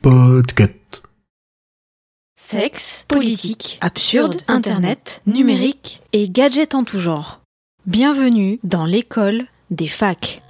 Podcast. Sexe, politique, absurde, internet, numérique et gadgets en tout genre. Bienvenue dans l'école des facs.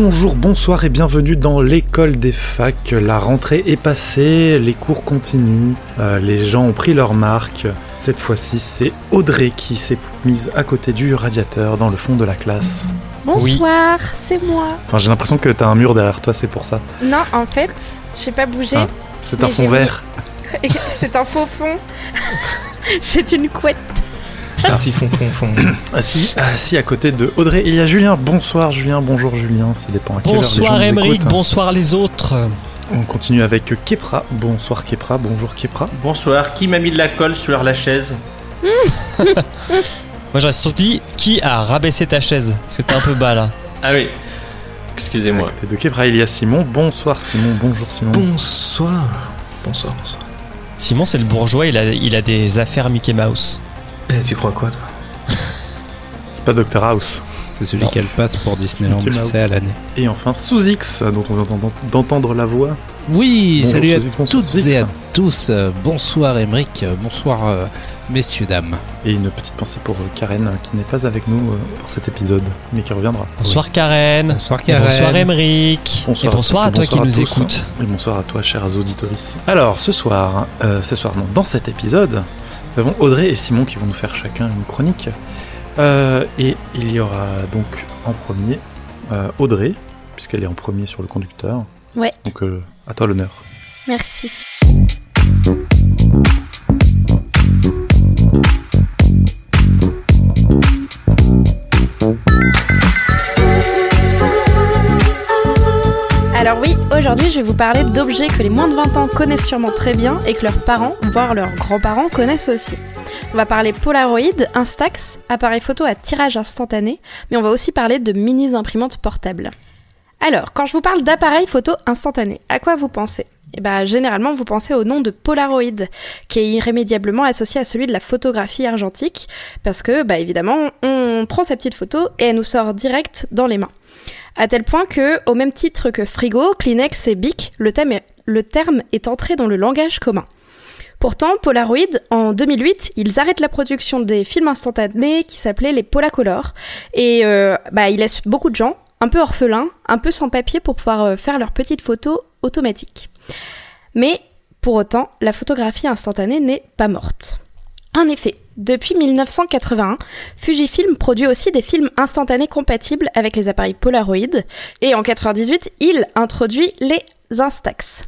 Bonjour, bonsoir et bienvenue dans l'école des facs. La rentrée est passée, les cours continuent, euh, les gens ont pris leur marque. Cette fois-ci, c'est Audrey qui s'est mise à côté du radiateur dans le fond de la classe. Bonsoir, c'est moi. Enfin, j'ai l'impression que t'as un mur derrière toi, c'est pour ça. Non, en fait, j'ai pas bougé. C'est un, un fond vert. C'est un faux fond. c'est une couette. Parti fond fond fond. Assis, assis à côté de Audrey, il y a Julien. Bonsoir Julien, bonjour Julien, ça dépend à quelle heure les gens Bonsoir nous Emeric, écoutent. bonsoir les autres. On continue avec Kepra. Bonsoir Kepra, bonjour Kepra. Bonsoir, qui m'a mis de la colle sur la chaise Moi j'aurais surtout dit qui a rabaissé ta chaise? Parce que t'es un peu bas là. Ah oui, À excusez-moi. côté de Kepra, il y a Simon. Bonsoir Simon, bonjour Simon. Bonsoir. Bonsoir, bonsoir. Simon c'est le bourgeois, il a, il a des affaires Mickey Mouse. Eh, tu crois quoi, toi C'est pas Dr House. C'est celui Non. qui a le passe pour Disneyland, tu sais, à l'année. Et enfin sous X, dont on vient d'entendre- la voix. Oui, salut à toutes et à tous. Euh, Bonsoir, Emeric. Euh, Bonsoir, euh, messieurs, dames. Et une petite pensée pour euh, Karen qui n'est pas avec nous euh, pour cet épisode, mais qui reviendra. Bonsoir Karen. Bonsoir, Et Karen. bonsoir Emeric. Bonsoir Et bonsoir à toi qui nous tous. écoute. Et bonsoir à toi, chers auditoris. Alors, ce soir, euh, ce soir, non, dans cet épisode, nous avons Audrey et Simon qui vont nous faire chacun une chronique. Euh, et il y aura donc en premier euh, Audrey, puisqu'elle est en premier sur le conducteur. Ouais. Donc, euh, à toi l'honneur. Merci. Aujourd'hui je vais vous parler d'objets que les moins de 20 ans connaissent sûrement très bien et que leurs parents, voire leurs grands-parents connaissent aussi. On va parler Polaroid, Instax, appareil photo à tirage instantané, mais on va aussi parler de mini imprimantes portables. Alors, quand je vous parle d'appareil photo instantané, à quoi vous pensez? Eh ben, généralement, vous pensez au nom de Polaroid, qui est irrémédiablement associé à celui de la photographie argentique, parce que, bah, évidemment, on prend sa petite photo et elle nous sort direct dans les mains. À tel point que, au même titre que frigo, Kleenex et Bic, le, terme est entré dans le langage commun. Pourtant, Polaroid, en 2008, ils arrêtent la production des films instantanés qui s'appelaient les Polacolor, et euh, bah, ils laissent beaucoup de gens un peu orphelins, un peu sans papier pour pouvoir euh, faire leurs petites photos automatiques. Mais pour autant, la photographie instantanée n'est pas morte. En effet, depuis 1981, Fujifilm produit aussi des films instantanés compatibles avec les appareils Polaroid, et en 98, il introduit les Instax.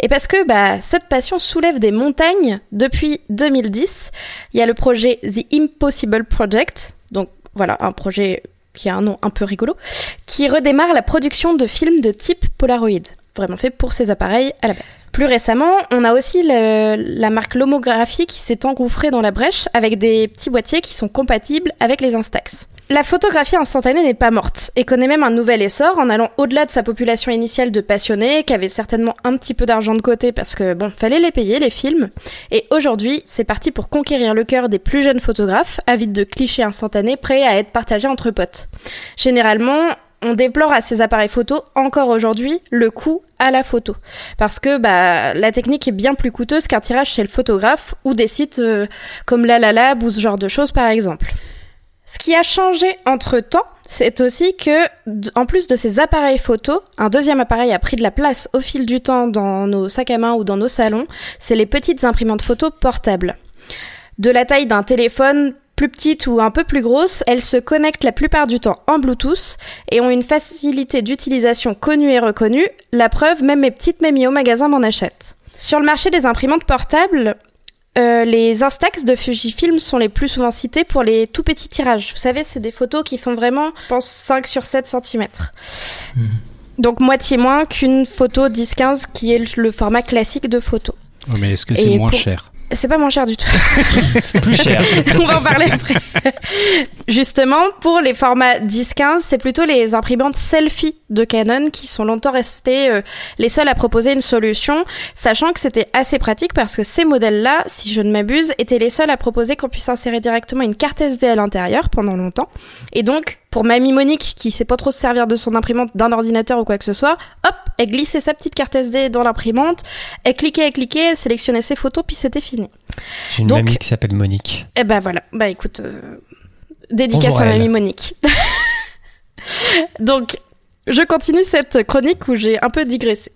Et parce que bah, cette passion soulève des montagnes, depuis 2010, il y a le projet The Impossible Project, donc voilà, un projet qui a un nom un peu rigolo, qui redémarre la production de films de type Polaroid, vraiment fait pour ces appareils à la base. Plus récemment, on a aussi la marque Lomographie qui s'est engouffrée dans la brèche avec des petits boîtiers qui sont compatibles avec les Instax. La photographie instantanée n'est pas morte et connaît même un nouvel essor en allant au-delà de sa population initiale de passionnés qui avaient certainement un petit peu d'argent de côté parce que bon, fallait les payer les films. Et aujourd'hui, c'est parti pour conquérir le cœur des plus jeunes photographes, avides de clichés instantanés prêts à être partagés entre potes. Généralement, on déplore à ces appareils photo encore aujourd'hui le coût à la photo. Parce que bah, la technique est bien plus coûteuse qu'un tirage chez le photographe ou des sites euh, comme La La Lab ou ce genre de choses par exemple. Ce qui a changé entre temps, c'est aussi que, en plus de ces appareils photo, un deuxième appareil a pris de la place au fil du temps dans nos sacs à main ou dans nos salons, c'est les petites imprimantes photo portables. De la taille d'un téléphone plus petite ou un peu plus grosse, elles se connectent la plupart du temps en Bluetooth et ont une facilité d'utilisation connue et reconnue. La preuve, même mes petites mamies au magasin m'en achètent. Sur le marché des imprimantes portables, euh, les Instax de Fujifilm sont les plus souvent cités pour les tout petits tirages. Vous savez, c'est des photos qui font vraiment, je pense, 5 sur 7 cm. Donc moitié moins qu'une photo 10-15 qui est le format classique de photo. Mais est-ce que c'est moins pour- cher? C'est pas moins cher du tout. C'est plus cher. On va en parler après. Justement, pour les formats 10-15, c'est plutôt les imprimantes selfie de Canon qui sont longtemps restées euh, les seules à proposer une solution, sachant que c'était assez pratique parce que ces modèles-là, si je ne m'abuse, étaient les seuls à proposer qu'on puisse insérer directement une carte SD à l'intérieur pendant longtemps. Et donc, pour mamie Monique qui sait pas trop se servir de son imprimante, d'un ordinateur ou quoi que ce soit, hop, elle glissait sa petite carte SD dans l'imprimante, elle cliquait, elle cliquait, elle sélectionnait ses photos, puis c'était fini. J'ai une Donc- amie qui s'appelle Monique. Eh ben voilà, bah écoute, euh, dédicace Bonjour à à mamie. Monique. Donc, je continue cette chronique où j'ai un peu digressé.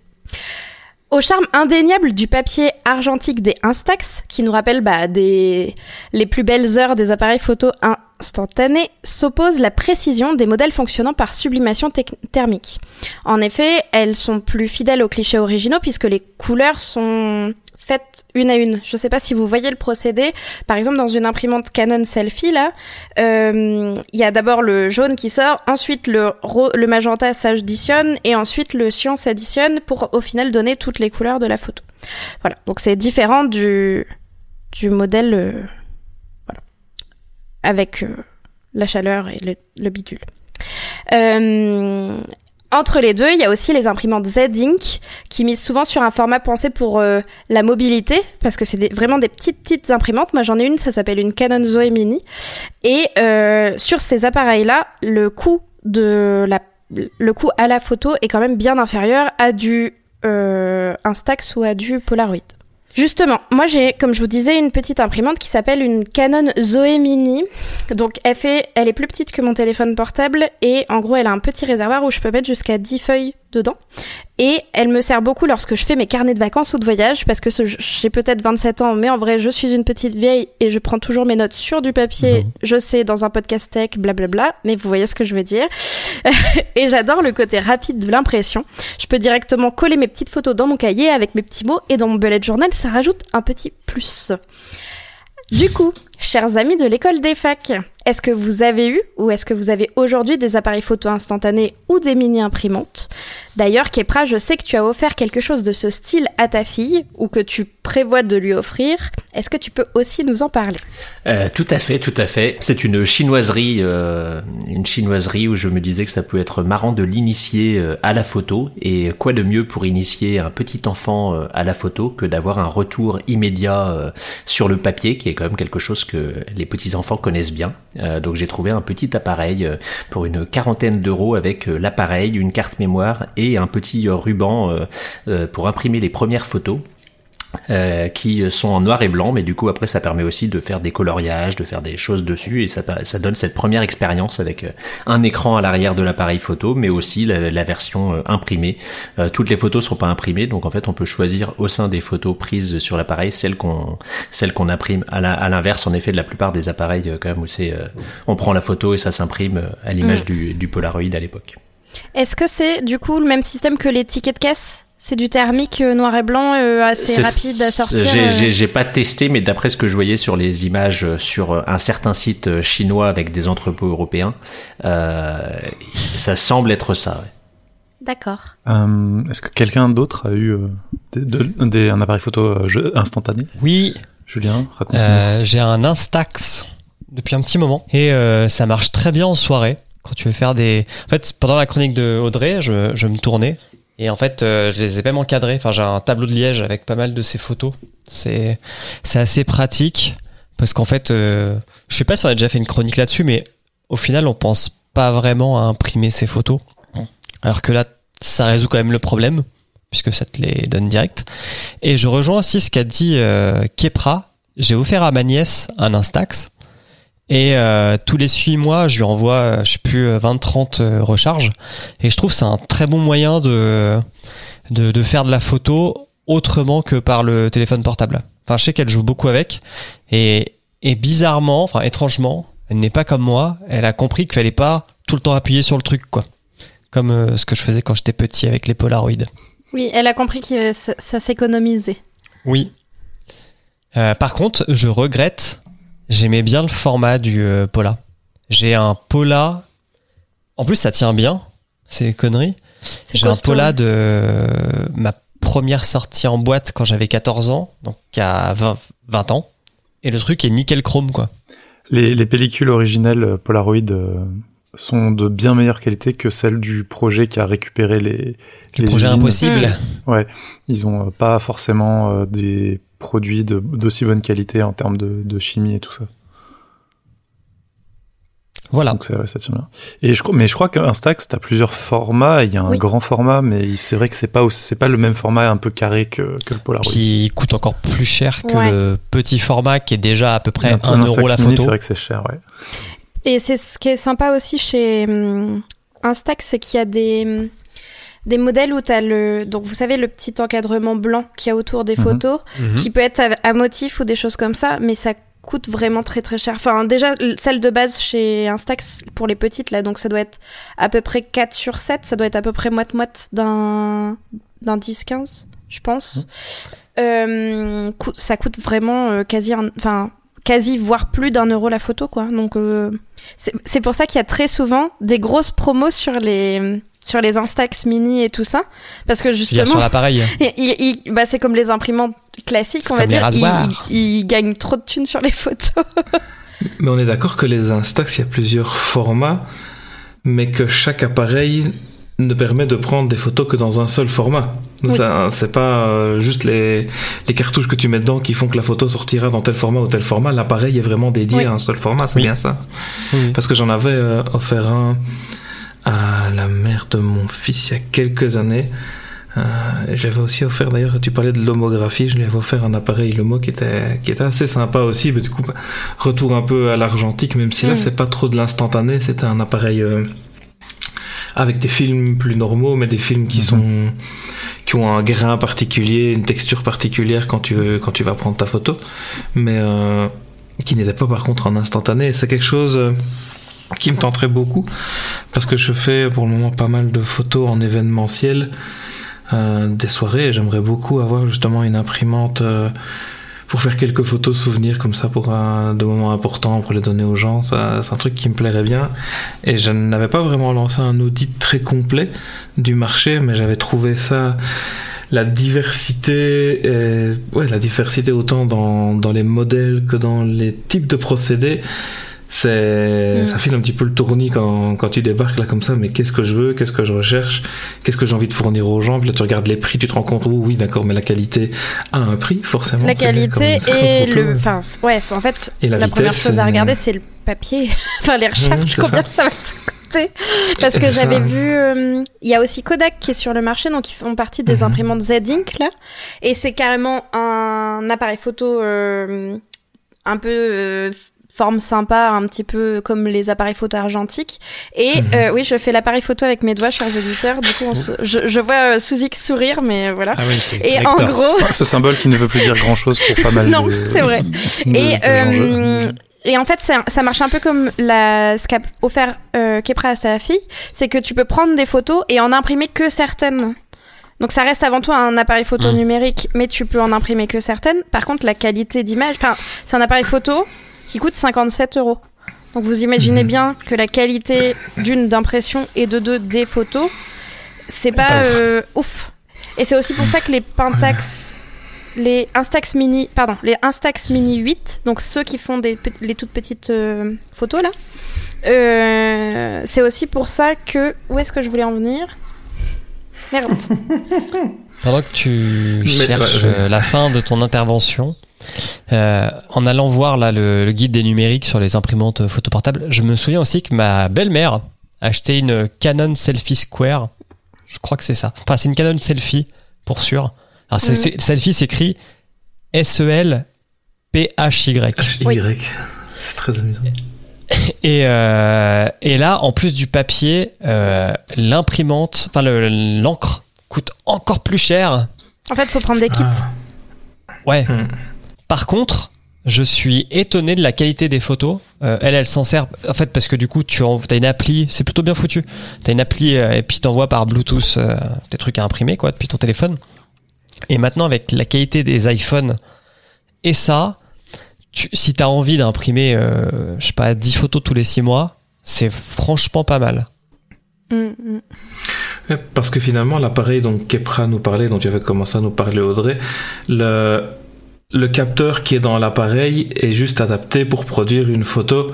Au charme indéniable du papier argentique des Instax, qui nous rappelle bah, des... les plus belles heures des appareils photo instantanés, s'oppose la précision des modèles fonctionnant par sublimation thermique. En effet, elles sont plus fidèles aux clichés originaux puisque les couleurs sont faites une à une. Je sais pas si vous voyez le procédé. Par exemple, dans une imprimante Canon Selfie, là, euh, il y a d'abord le jaune qui sort, ensuite le, magenta s'additionne, et ensuite le cyan s'additionne pour au final donner toutes les couleurs de la photo. Voilà, donc c'est différent du, du modèle euh, avec euh, la chaleur et le, le bidule. Euh, entre les deux, il y a aussi les imprimantes Z-Ink qui misent souvent sur un format pensé pour euh, la mobilité, parce que c'est vraiment des petites, petites imprimantes. Moi, j'en ai une, ça s'appelle une Canon Zoe Mini. Et sur ces appareils-là, le coût de la, le coût à la photo est quand même bien inférieur à du Instax ou à du Polaroid. Justement, moi j'ai, comme je vous disais, une petite imprimante qui s'appelle une Canon Zoe Mini. Donc elle fait, elle est plus petite que mon téléphone portable et en gros elle a un petit réservoir où je peux mettre jusqu'à 10 feuilles dedans. Et elle me sert beaucoup lorsque je fais mes carnets de vacances ou de voyage parce que j'ai peut-être 27 ans mais en vrai je suis une petite vieille et je prends toujours mes notes sur du papier, Non. je sais, dans un podcast tech, blablabla, mais vous voyez ce que je veux dire. et j'adore le côté rapide de l'impression. Je peux directement coller mes petites photos dans mon cahier avec mes petits mots et dans mon bullet journal, ça rajoute un petit plus. Du coup, chers amis de l'école des facs, est-ce que vous avez eu ou est-ce que vous avez aujourd'hui des appareils photo instantanés ou des mini-imprimantes? D'ailleurs, Kepra, je sais que tu as offert quelque chose de ce style à ta fille ou que tu prévois de lui offrir. Est-ce que tu peux aussi nous en parler? Euh, tout à fait, tout à fait. C'est une chinoiserie, euh, une chinoiserie où je me disais que ça peut être marrant de l'initier euh, à la photo. Et quoi de mieux pour initier un petit enfant à la photo que d'avoir un retour immédiat sur le papier, qui est quand même quelque chose que les petits enfants connaissent bien. Euh, donc j'ai trouvé un petit appareil euh, pour une quarantaine d'euros avec euh, l'appareil, une carte mémoire et un petit ruban pour imprimer les premières photos euh, qui sont en noir et blanc, mais du coup après ça permet aussi de faire des coloriages, de faire des choses dessus, et ça, ça donne cette première expérience avec euh, un écran à l'arrière de l'appareil photo, mais aussi la, la version euh, imprimée. Euh, toutes les photos sont pas imprimées, donc en fait on peut choisir au sein des photos prises sur l'appareil celles qu'on celles qu'on imprime. À l'inverse, en effet, de la plupart des appareils euh, quand même où c'est euh, on prend la photo et ça s'imprime à l'image du, du Polaroid à l'époque. Est-ce que c'est du coup le même système que les tickets de caisse? C'est du thermique euh, noir et blanc euh, assez rapide à sortir J'ai euh, j'ai- pas testé, mais d'après ce que je voyais sur les images sur un certain site chinois avec des entrepôts européens, euh, ça semble être ça. ouais. D'accord. Euh, Est-ce que quelqu'un d'autre a eu euh, des, de- des- un appareil photo euh, instantané? Oui, Julien, raconte euh, j'ai un Instax depuis un petit moment et euh, ça marche très bien en soirée quand tu veux faire des. En fait, pendant la chronique de Audrey, je, me tournais et en fait, euh, je les ai même encadrés. Enfin, j'ai un tableau de liège avec pas mal de ces photos. C'est c'est assez pratique parce qu'en fait, euh, je sais pas si on a déjà fait une chronique là-dessus, mais au final, on pense pas vraiment à imprimer ces photos. Alors que là, ça résout quand même le problème puisque ça te les donne direct. Et je rejoins aussi ce qu'a dit euh, Kepra. J'ai offert à ma nièce un Instax. Et euh, tous les 6 mois, je lui envoie, euh, je sais plus, euh, 20-30 euh, recharges. Et je trouve que c'est un très bon moyen de, de, de faire de la photo autrement que par le téléphone portable. Enfin, je sais qu'elle joue beaucoup avec. Et, et bizarrement, enfin étrangement, elle n'est pas comme moi. Elle a compris qu'il fallait pas tout le temps appuyer sur le truc, quoi. Comme euh, ce que je faisais quand j'étais petit avec les Polaroid. Oui, elle a compris que ça, ça s'économisait. Oui. Euh, par contre, je regrette. J'aimais bien le format du euh, Pola. J'ai un Pola. En plus, ça tient bien. C'est des conneries. J'ai un. Pola de euh, ma première sortie en boîte quand j'avais 14 ans, donc à 20, 20 ans. Et le truc est nickel chrome, quoi. Les, les pellicules originelles euh, Polaroid euh, sont de bien meilleure qualité que celles du projet qui a récupéré les, Le les projet usines. impossible. Ils ont pas forcément des produits de- d'aussi bonne qualité en termes de, de chimie et tout ça. Voilà. Donc c'est vrai, ça tient bien. Et je, crois- mais je crois qu'Instax, t'as plusieurs formats. Il y a un Oui. grand format, mais c'est vrai que c'est pas c'est pas le même format un peu carré que, que le Polaroid. Il coûte encore plus cher que Ouais. le petit format qui est déjà à peu près Un- 1 un euro la photo. C'est vrai que c'est cher, ouais. Et c'est ce qui est sympa aussi chez hum, Instax, c'est qu'il y a des, hum, des modèles où tu as le. Donc, vous savez, le petit encadrement blanc qu'il y a autour des Mhm. photos, Mhm. qui peut être à, à motif ou des choses comme ça, mais ça coûte vraiment très très cher. Enfin, déjà, celle de base chez Instax, pour les petites, là, donc ça doit être à peu près 4 sur 7, ça doit être à peu près moite-moite d'un d'un 10-15, je pense. Euh, coûte- ça coûte vraiment euh, quasi, enfin, quasi voire plus d'un euro la photo, quoi. Donc, euh, c'est c'est pour ça qu'il y a très souvent des grosses promos sur les sur les Instax mini et tout ça, parce que dire, sur justement, l'appareil. bah, c'est comme les imprimantes classiques, on va dire. Ils, ils- ils gagnent trop de thunes sur les photos. Mais on est d'accord que les Instax, il y a plusieurs formats, mais que chaque appareil ne permet de prendre des photos que dans un seul format. Oui. Ça, C'est pas euh, juste les, les cartouches que tu mets dedans qui font que la photo sortira dans tel format ou tel format. L'appareil est vraiment dédié Oui. à un seul format, c'est Oui. bien ça. Oui. Parce que j'en avais euh, offert un à la mère de mon fils il y a quelques années. Euh, J'avais aussi offert, d'ailleurs, tu parlais de l'homographie, je lui avais offert un appareil Lomo qui était, qui était assez sympa aussi. Mais du coup, bah, retour un peu à l'argentique, même si là, Mm. c'est pas trop de l'instantané, c'était un appareil euh, avec des films plus normaux, mais des films qui Mhm. sont qui ont un grain particulier, une texture particulière quand tu veux, quand tu vas prendre ta photo, mais euh, qui n'était pas par contre en instantané. C'est quelque chose euh, qui me tenterait beaucoup parce que je fais pour le moment pas mal de photos en événementiel, euh, des soirées. et J'aimerais beaucoup avoir justement une imprimante. euh, pour faire quelques photos souvenirs comme ça pour un, de moments importants pour les donner aux gens, c'est un truc qui me plairait bien. Et je n'avais pas vraiment lancé un audit très complet du marché, mais j'avais trouvé ça la diversité, euh, ouais, la diversité autant dans les modèles que dans les types de procédés. C'est, Mm. ça file un petit peu le tournis quand, quand tu débarques là comme ça, mais qu'est-ce que je veux, qu'est-ce que je recherche, qu'est-ce que j'ai envie de fournir aux gens, puis là tu regardes les prix, tu te rends compte, oh oui d'accord, mais la qualité a un prix forcément. La qualité et le. Enfin, ouais, en fait, Et la la, première chose à euh, regarder, c'est le papier. enfin, les recherches, Mhm, c'est combien ça. ça, va te coûter. Parce que j'avais vu. euh, Il y a aussi Kodak qui est sur le marché, donc ils font partie des Mhm. imprimantes Z-Ink, là. Et c'est carrément un appareil photo euh, un peu. euh, forme sympa, un petit peu comme les appareils photo argentiques. Et Mhm. euh, oui, je fais l'appareil photo avec mes doigts, chers auditeurs. Du coup, on se- je, je vois euh, Suzy sourire, mais voilà. Ah oui, c'est Et en gros, Ce symbole qui ne veut plus dire grand chose pour pas mal Non, de. c'est vrai. de- Et, de euh, et en fait, un- ça marche un peu comme la, ce qu'a offert euh, Kepra à sa fille, c'est que tu peux prendre des photos et en imprimer que certaines. Donc ça reste avant tout un appareil photo Mm. numérique, mais tu peux en imprimer que certaines. Par contre, la qualité d'image, enfin, c'est un appareil photo qui coûte 57 euros. Donc vous imaginez Mhm. bien que la qualité d'une d'impression et de deux des photos, c'est pas, pas ouf. euh, ouf. Et c'est aussi pour ça que les Pentax, les Instax Mini, pardon, les Instax Mini 8, donc ceux qui font des, les toutes petites euh, photos là, euh, c'est aussi pour ça que où est-ce que je voulais en venir? Merde. Pendant que tu Mais- cherches ouais, ouais. euh, la fin de ton intervention, euh, en allant voir là le, le guide des numériques sur les imprimantes photoportables, je me souviens aussi que ma belle-mère a acheté une Canon Selfie Square. Je crois que c'est ça. Enfin, c'est une Canon Selfie pour sûr. Alors, c'est, c'est- Selfie s'écrit E S-E-L-P-H-Y. Oui. Y. C'est très amusant. Et, euh, et là, en plus du papier, euh, l'imprimante, enfin le- l'encre coûte encore plus cher. En fait, faut prendre des kits. Ah. Ouais. Hmm. Par contre, je suis étonné de la qualité des photos. Euh, elle, elle s'en sert en fait parce que du coup, tu as une appli, c'est plutôt bien foutu. Tu as une appli euh, et puis t'envoies par Bluetooth euh, des trucs à imprimer quoi depuis ton téléphone. Et maintenant, avec la qualité des iPhones et ça, tu, si tu as envie d'imprimer, euh, je sais pas, 10 photos tous les 6 mois, c'est franchement pas mal. Mm, mm. Parce que finalement, l'appareil dont Kepra nous parlait, dont tu avais commencé à nous parler, Audrey, le, le capteur qui est dans l'appareil est juste adapté pour produire une photo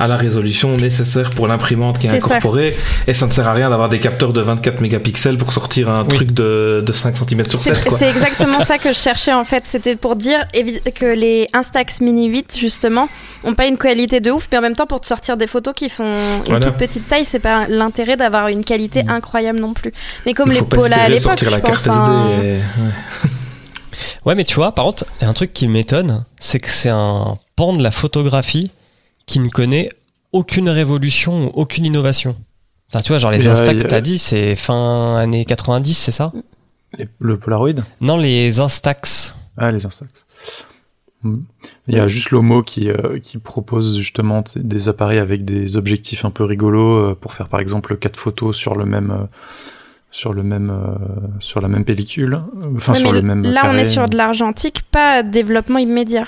à la résolution nécessaire pour l'imprimante qui est ça. incorporée. Et ça ne sert à rien d'avoir des capteurs de 24 mégapixels pour sortir un Oui. truc de, de 5 cm sur C'est 7. Quoi. c'est exactement ça que je cherchais en fait. C'était pour dire que les Instax Mini 8 justement ont pas une qualité de ouf, mais en même temps pour te sortir des photos qui font une Voilà. toute petite taille, c'est pas l'intérêt d'avoir une qualité incroyable non plus. Mais comme les Pola à l'époque, sortir je la pense. carte enfin, SD. et- ouais. Ouais, mais tu vois, par contre, il y a un truc qui m'étonne, c'est que c'est un pan de la photographie qui ne connaît aucune révolution ou aucune innovation. Enfin, tu vois, genre les Il y a- Instax, il y a- t'as dit, c'est fin années 90, c'est ça? Le Polaroid? Non, les Instax. Ah, les Instax. Hmm. Il y a juste Lomo qui, euh, qui propose justement des appareils avec des objectifs un peu rigolos euh, pour faire par exemple quatre photos sur le même euh, sur le même euh, sur la même pellicule, enfin ouais, sur mais le même. là, on est sur de l'argentique, pas développement immédiat.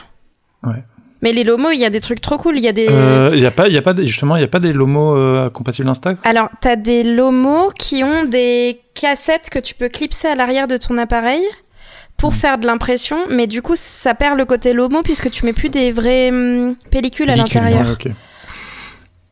Ouais. Mais les Lomo, il y a des trucs trop cool. Il y a des. Euh, Il y a pas, il y a pas des- justement, il y a pas des Lomo euh, compatibles Instax. Alors, t'as des Lomo qui ont des cassettes que tu peux clipser à l'arrière de ton appareil pour faire de l'impression, mais du coup, ça perd le côté Lomo puisque tu mets plus des vraies hum, pellicules à l'intérieur.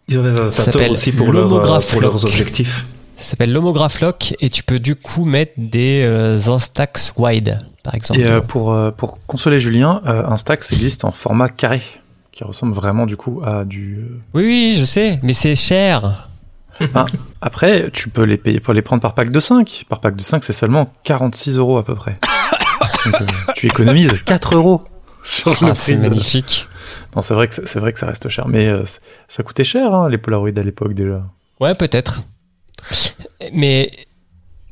Ils ont des adaptateurs aussi pour, leur, euh, pour leurs objectifs. Ça s'appelle l'homograph lock et tu peux du coup mettre des euh, Instax wide, par exemple. Et euh, pour euh, pour consoler Julien, Instax existe en format carré, qui ressemble vraiment du coup à du. Oui, oui, je sais, mais c'est cher. Après, tu peux les payer pour les prendre par pack de 5. Par pack de 5, c'est seulement 46 euros à peu près. Donc, tu économises 4 euros sur le Ah, prix c'est de- magnifique. Non, c'est vrai que c'est vrai que ça reste cher, mais ça coûtait cher hein, les Polaroid à l'époque déjà. Ouais, peut-être. Mais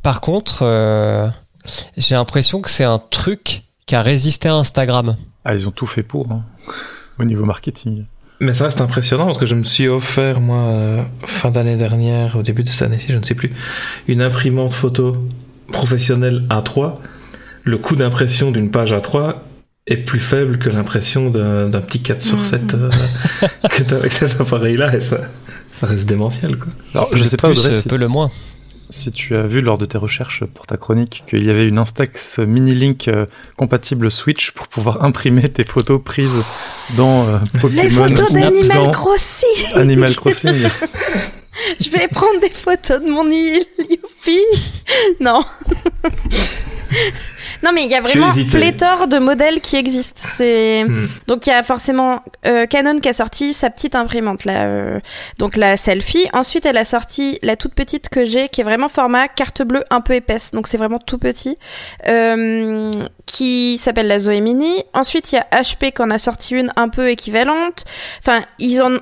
par contre, euh, j'ai l'impression que c'est un truc qui a résisté à Instagram. Ah, ils ont tout fait pour hein, au niveau marketing. Mais ça reste impressionnant parce que je me suis offert, moi, euh, fin d'année dernière, au début de cette année-ci, je ne sais plus, une imprimante photo professionnelle A3. Le coût d'impression d'une page A3 est plus faible que l'impression d'un petit 4 sur Mhm. 7 euh, que t'as avec ces appareils-là et ça, ça reste démentiel, quoi. Alors, je sais pas, plus, Audrey, si, peu le moins. si tu as vu lors de tes recherches pour ta chronique qu'il y avait une Instax Mini Link euh, compatible Switch pour pouvoir imprimer tes photos prises dans euh, Les Pokémon photos Snap, d'Animal Crossing Animal Crossing. Je vais prendre des photos de mon île, youpi Non Non mais il y a vraiment pléthore de modèles qui existent. C'est Hmm. donc il y a forcément euh, Canon qui a sorti sa petite imprimante là, euh, donc la selfie. Ensuite elle a sorti la toute petite que j'ai qui est vraiment format carte bleue un peu épaisse, donc c'est vraiment tout petit, euh, qui s'appelle la Zoé Mini. Ensuite il y a HP qui en a sorti une un peu équivalente. Enfin ils en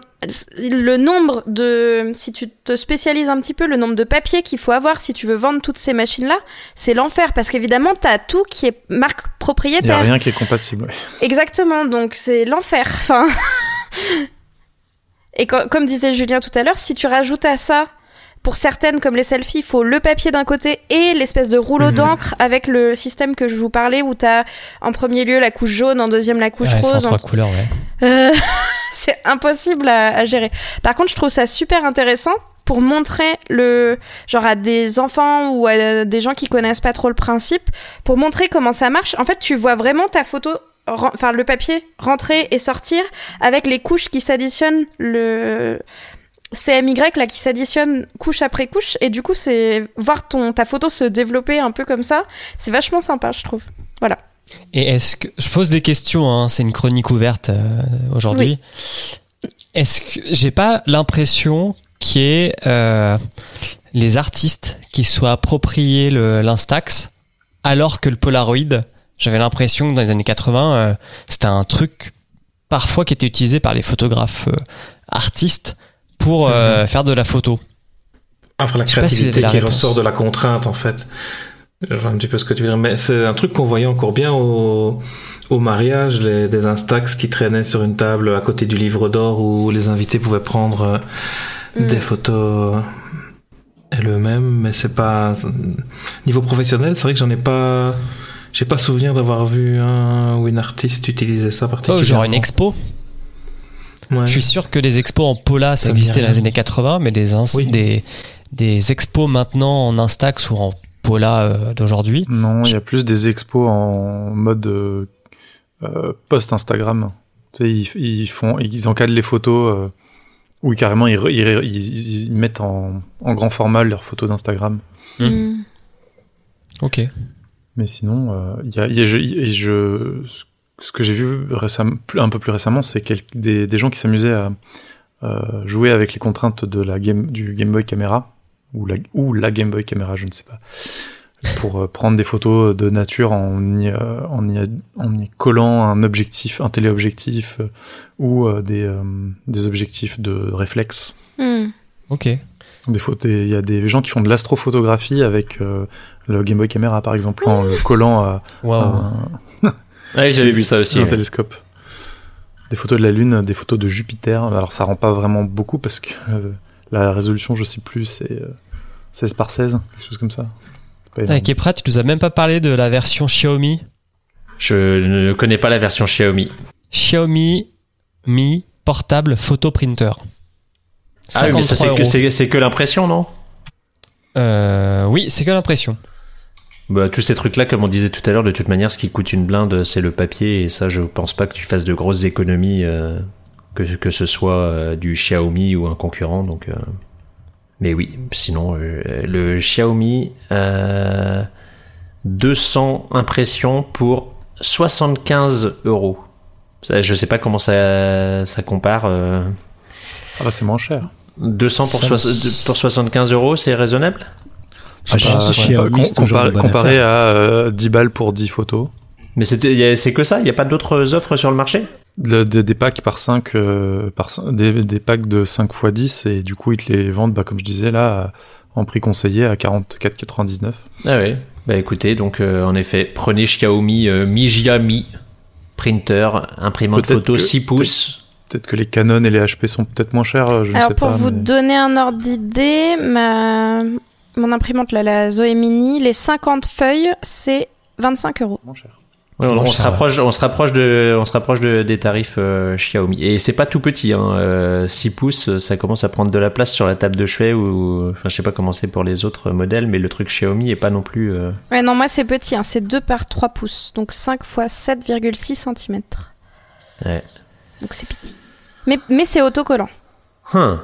le nombre de, si tu te spécialises un petit peu, le nombre de papiers qu'il faut avoir si tu veux vendre toutes ces machines-là, c'est l'enfer parce qu'évidemment, t'as tout qui est marque Il n'y a propriétaire. rien qui est compatible. ouais. Exactement, donc c'est l'enfer. Enfin. Et co- comme disait Julien tout à l'heure, si tu rajoutes à ça, pour certaines comme les selfies, il faut le papier d'un côté et l'espèce de rouleau Mhm. d'encre avec le système que je vous parlais où t'as en premier lieu la couche jaune, en deuxième la couche Ouais, en rose, en trois couleurs, ouais. euh, c'est impossible à, à gérer. Par contre, je trouve ça super intéressant pour montrer le genre à des enfants ou à des gens qui connaissent pas trop le principe pour montrer comment ça marche. En fait, tu vois vraiment ta photo enfin le papier rentrer et sortir avec les couches qui s'additionnent le CMY là qui s'additionne couche après couche et du coup c'est voir ton ta photo se développer un peu comme ça, c'est vachement sympa, je trouve. Et est-ce que je pose des questions hein, C'est une chronique ouverte euh, aujourd'hui. Est-ce que j'ai pas l'impression qu'il y ait euh, les artistes qui soient appropriés l'Instax alors que le Polaroid, j'avais l'impression que dans les années 80, euh, c'était un truc parfois qui était utilisé par les photographes euh, artistes pour euh, faire de la photo. La si vous avez créativité la qui réponse. ressort de la contrainte, en fait. Je vois un petit peu ce que tu veux dire, mais c'est un truc qu'on voyait encore bien au, au mariage, les, des instax qui traînaient sur une table à côté du livre d'or où les invités pouvaient prendre euh, Mm. des photos elles-mêmes, mais c'est pas niveau professionnel. C'est vrai que j'en ai pas, j'ai pas souvenir d'avoir vu un ou une artiste utiliser ça Oh, particulièrement. genre une expo. Ouais. Je suis sûr que les expos en Pola, ça existait dans les années 80, mais des, ins- Oui. des, des expos maintenant en Instax ou en Pola euh, d'aujourd'hui. Non, il y a plus des expos en mode euh, euh, post-Instagram. Tu sais, ils, ils font, ils encadrent les photos, euh, ou carrément ils, re- ils, ré- ils- ils mettent en, en grand format leurs photos d'Instagram. Mm. Mm. Ok. Mais sinon, euh, il y a, y a- je- ce que j'ai vu récemment, un peu plus récemment, c'est des, des gens qui s'amusaient à euh, jouer avec les contraintes de la game, du Game Boy Camera, ou la, ou la Game Boy Camera, je ne sais pas, pour euh, prendre des photos de nature en y, euh, en y, en y collant un objectif, un téléobjectif, euh, ou euh, des, euh, des objectifs de réflexe. Mm. Ok. Des photos, il y a des gens qui font de l'astrophotographie avec euh, le Game Boy Camera, par exemple, en le collant à, à un- Ouais, j'avais vu ça aussi. un ouais. télescope. Des photos de la Lune, des photos de Jupiter. Alors ça rend pas vraiment beaucoup parce que euh, la résolution, je sais plus, c'est euh, 16 par 16, quelque chose comme ça. Avec Kepra, tu nous as même pas parlé de la version Xiaomi? Je ne connais pas la version Xiaomi. Xiaomi Mi Portable Photo Printer. Ah oui, mais ça 53 c'est que, que l'impression, non? Euh, oui, c'est que l'impression. Bah, Tous ces trucs-là, comme on disait tout à l'heure, de toute manière, ce qui coûte une blinde, c'est le papier. Et ça, je pense pas que tu fasses de grosses économies, euh, que, que ce soit euh, du Xiaomi ou un concurrent. Donc, euh, Mais oui, sinon, le Xiaomi, euh, 200 impressions pour 75 euros. Ça, Je sais pas comment ça, ça compare. Ah bah c'est moins cher. 200 pour, Ça me- soix- pour 75 euros, c'est raisonnable? Ah, toujours comparé comparé à euh, 10 balles pour 10 photos. Mais c'est que ça? Il n'y a pas d'autres offres sur le marché? Le- des, des packs par 5, par cin- des, des packs de 5 x 10 et du coup ils te les vendent, bah, comme je disais là, en prix conseillé à 44,99. Ah ouais. Bah écoutez, donc euh, en effet, prenez Xiaomi euh, Mi Xiaomi printer, imprimante photo que- 6 pouces. Peut-être que les Canon et les HP sont peut-être moins chers, je ne Alors sais pour pas. vous mais- donner un ordre d'idée, ma... mon imprimante, là, la Zoé Mini, les 50 feuilles, c'est 25 euros. moins cher. Ouais, on, se rapproche, on se rapproche de, on se rapproche de, des tarifs euh, Xiaomi. Et c'est pas tout petit, hein. euh, 6 pouces, ça commence à prendre de la place sur la table de chevet ou, enfin, je sais pas comment c'est pour les autres modèles, mais le truc Xiaomi est pas non plus. euh, Ouais, non, moi c'est petit, hein, c'est 2 par 3 pouces, donc 5 x 7,6 cm. Ouais. Donc c'est petit. Mais, mais c'est autocollant. Hein.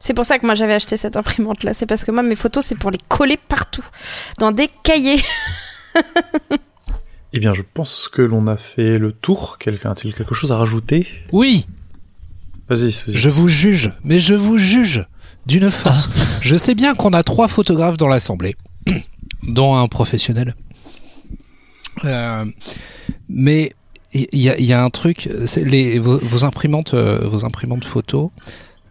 C'est pour ça que moi j'avais acheté cette imprimante là. C'est parce que moi mes photos c'est pour les coller partout. Dans des cahiers. Eh bien, je pense que l'on a fait le tour. Quelqu'un a-t-il quelque chose à rajouter? Oui, Vas-y, je vous juge, mais je vous juge d'une force. Je sais bien qu'on a trois photographes dans l'assemblée, dont un professionnel. Euh, mais il y, a- il y a un truc, c'est les, vos, vos imprimantes, euh, vos imprimantes photos,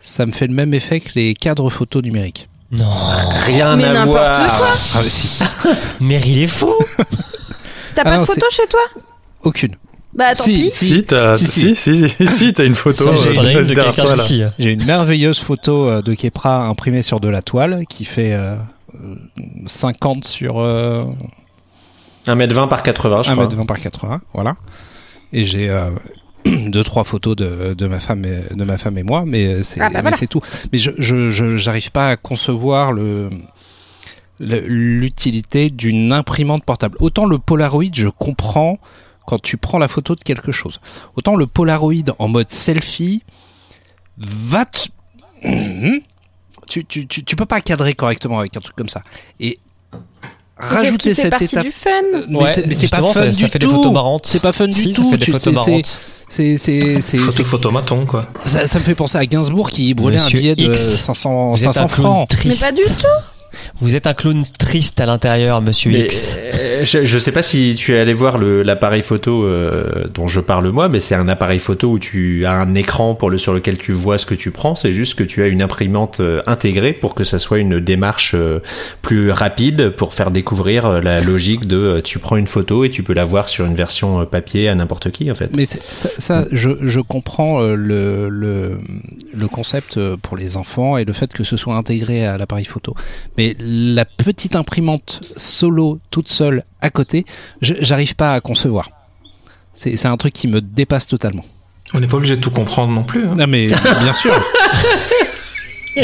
ça me fait le même effet que les cadres photos numériques. Non. Rien Mais à n'importe voir. quoi. Ah mais si, Mais il est fou. T'as Ah pas non, de photos chez toi? Aucune. Bah tant Si, pis. Si, t'as, Si, si, si. si, si, si, t'as une photo. Ça, euh, une. J'ai une merveilleuse photo euh, de Kepra imprimée sur de la toile qui fait euh, euh, 50 sur euh, 1m20 par 80, je crois. 1m20 par 80, voilà. Et j'ai euh, deux trois photos de, de ma femme et, de ma femme et moi, mais c'est Ah bah voilà. tout. Mais je j'arrive pas à concevoir le l'utilité d'une imprimante portable. Autant le Polaroid, je comprends quand tu prends la photo de quelque chose. Autant le Polaroid en mode selfie va tu, tu, tu, tu peux pas cadrer correctement avec un truc comme ça. Et Ce rajouter fait cette étape du fun. mais Ouais, c'est mais c'est pas justement, fun ça, du ça fait tout. des photos marrantes. C'est pas fun Si, du ça tout. fait des photos c'est- marrantes. C'est c'est c'est c'est- photomaton, quoi. ça, ça me fait penser à Gainsbourg qui brûlait Monsieur un billet de X, 500 Vous êtes 500 un clown francs. Mais pas du tout. Vous êtes un clown triste à l'intérieur, monsieur Mais, X. euh, je, je sais pas si tu es allé voir l'appareil photo euh, dont je parle moi, mais c'est un appareil photo où tu as un écran pour le sur lequel tu vois ce que tu prends. C'est juste que tu as une imprimante euh, intégrée pour que ça soit une démarche euh, plus rapide pour faire découvrir la logique de tu prends une photo et tu peux la voir sur une version papier à n'importe qui en fait. Mais ça, ça, je, je comprends le, le, le concept pour les enfants et le fait que ce soit intégré à l'appareil photo. Mais la petite imprimante solo toute seule à côté, j'arrive pas à concevoir. C'est c'est un truc qui me dépasse totalement. On n'est pas obligé de tout comprendre non plus. hein. Non mais bien sûr.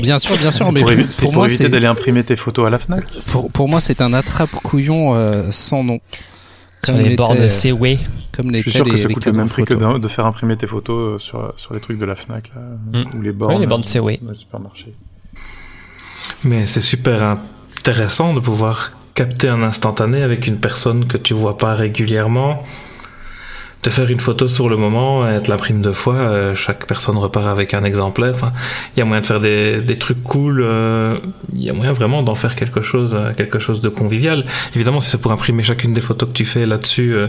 Bien sûr, bien sûr, C'est mais pour, pour, évi- c'est pour moi, éviter d'aller imprimer tes photos à la Fnac. pour, pour moi, c'est un attrape-couillon euh, sans nom. Sur les bornes Seaway. Comme Je les suis sûr que ça coûte le même prix que de, faire imprimer tes photos euh, sur, sur les trucs de la Fnac, là, Mm. ou les bornes. Oui, les bornes Seaway. dans les supermarchés. Mais c'est super intéressant de pouvoir capter un instantané avec une personne que tu vois pas régulièrement. De faire une photo sur le moment, et te l'imprime deux fois, euh, chaque personne repart avec un exemplaire. Il y a moyen de faire des, trucs cool. euh, Il y a moyen vraiment d'en faire quelque chose, euh, quelque chose de convivial. Évidemment, si c'est pour imprimer chacune des photos que tu fais là-dessus, euh,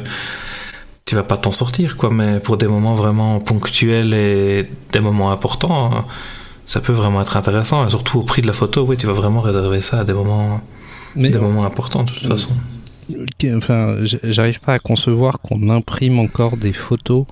tu vas pas t'en sortir, quoi. Mais pour des moments vraiment ponctuels et des moments importants, euh, ça peut vraiment être intéressant. Et surtout au prix de la photo, oui, tu vas vraiment réserver ça à des moments, Mais des moments importants de toute façon. Enfin, j'arrive pas à concevoir qu'on imprime encore des photos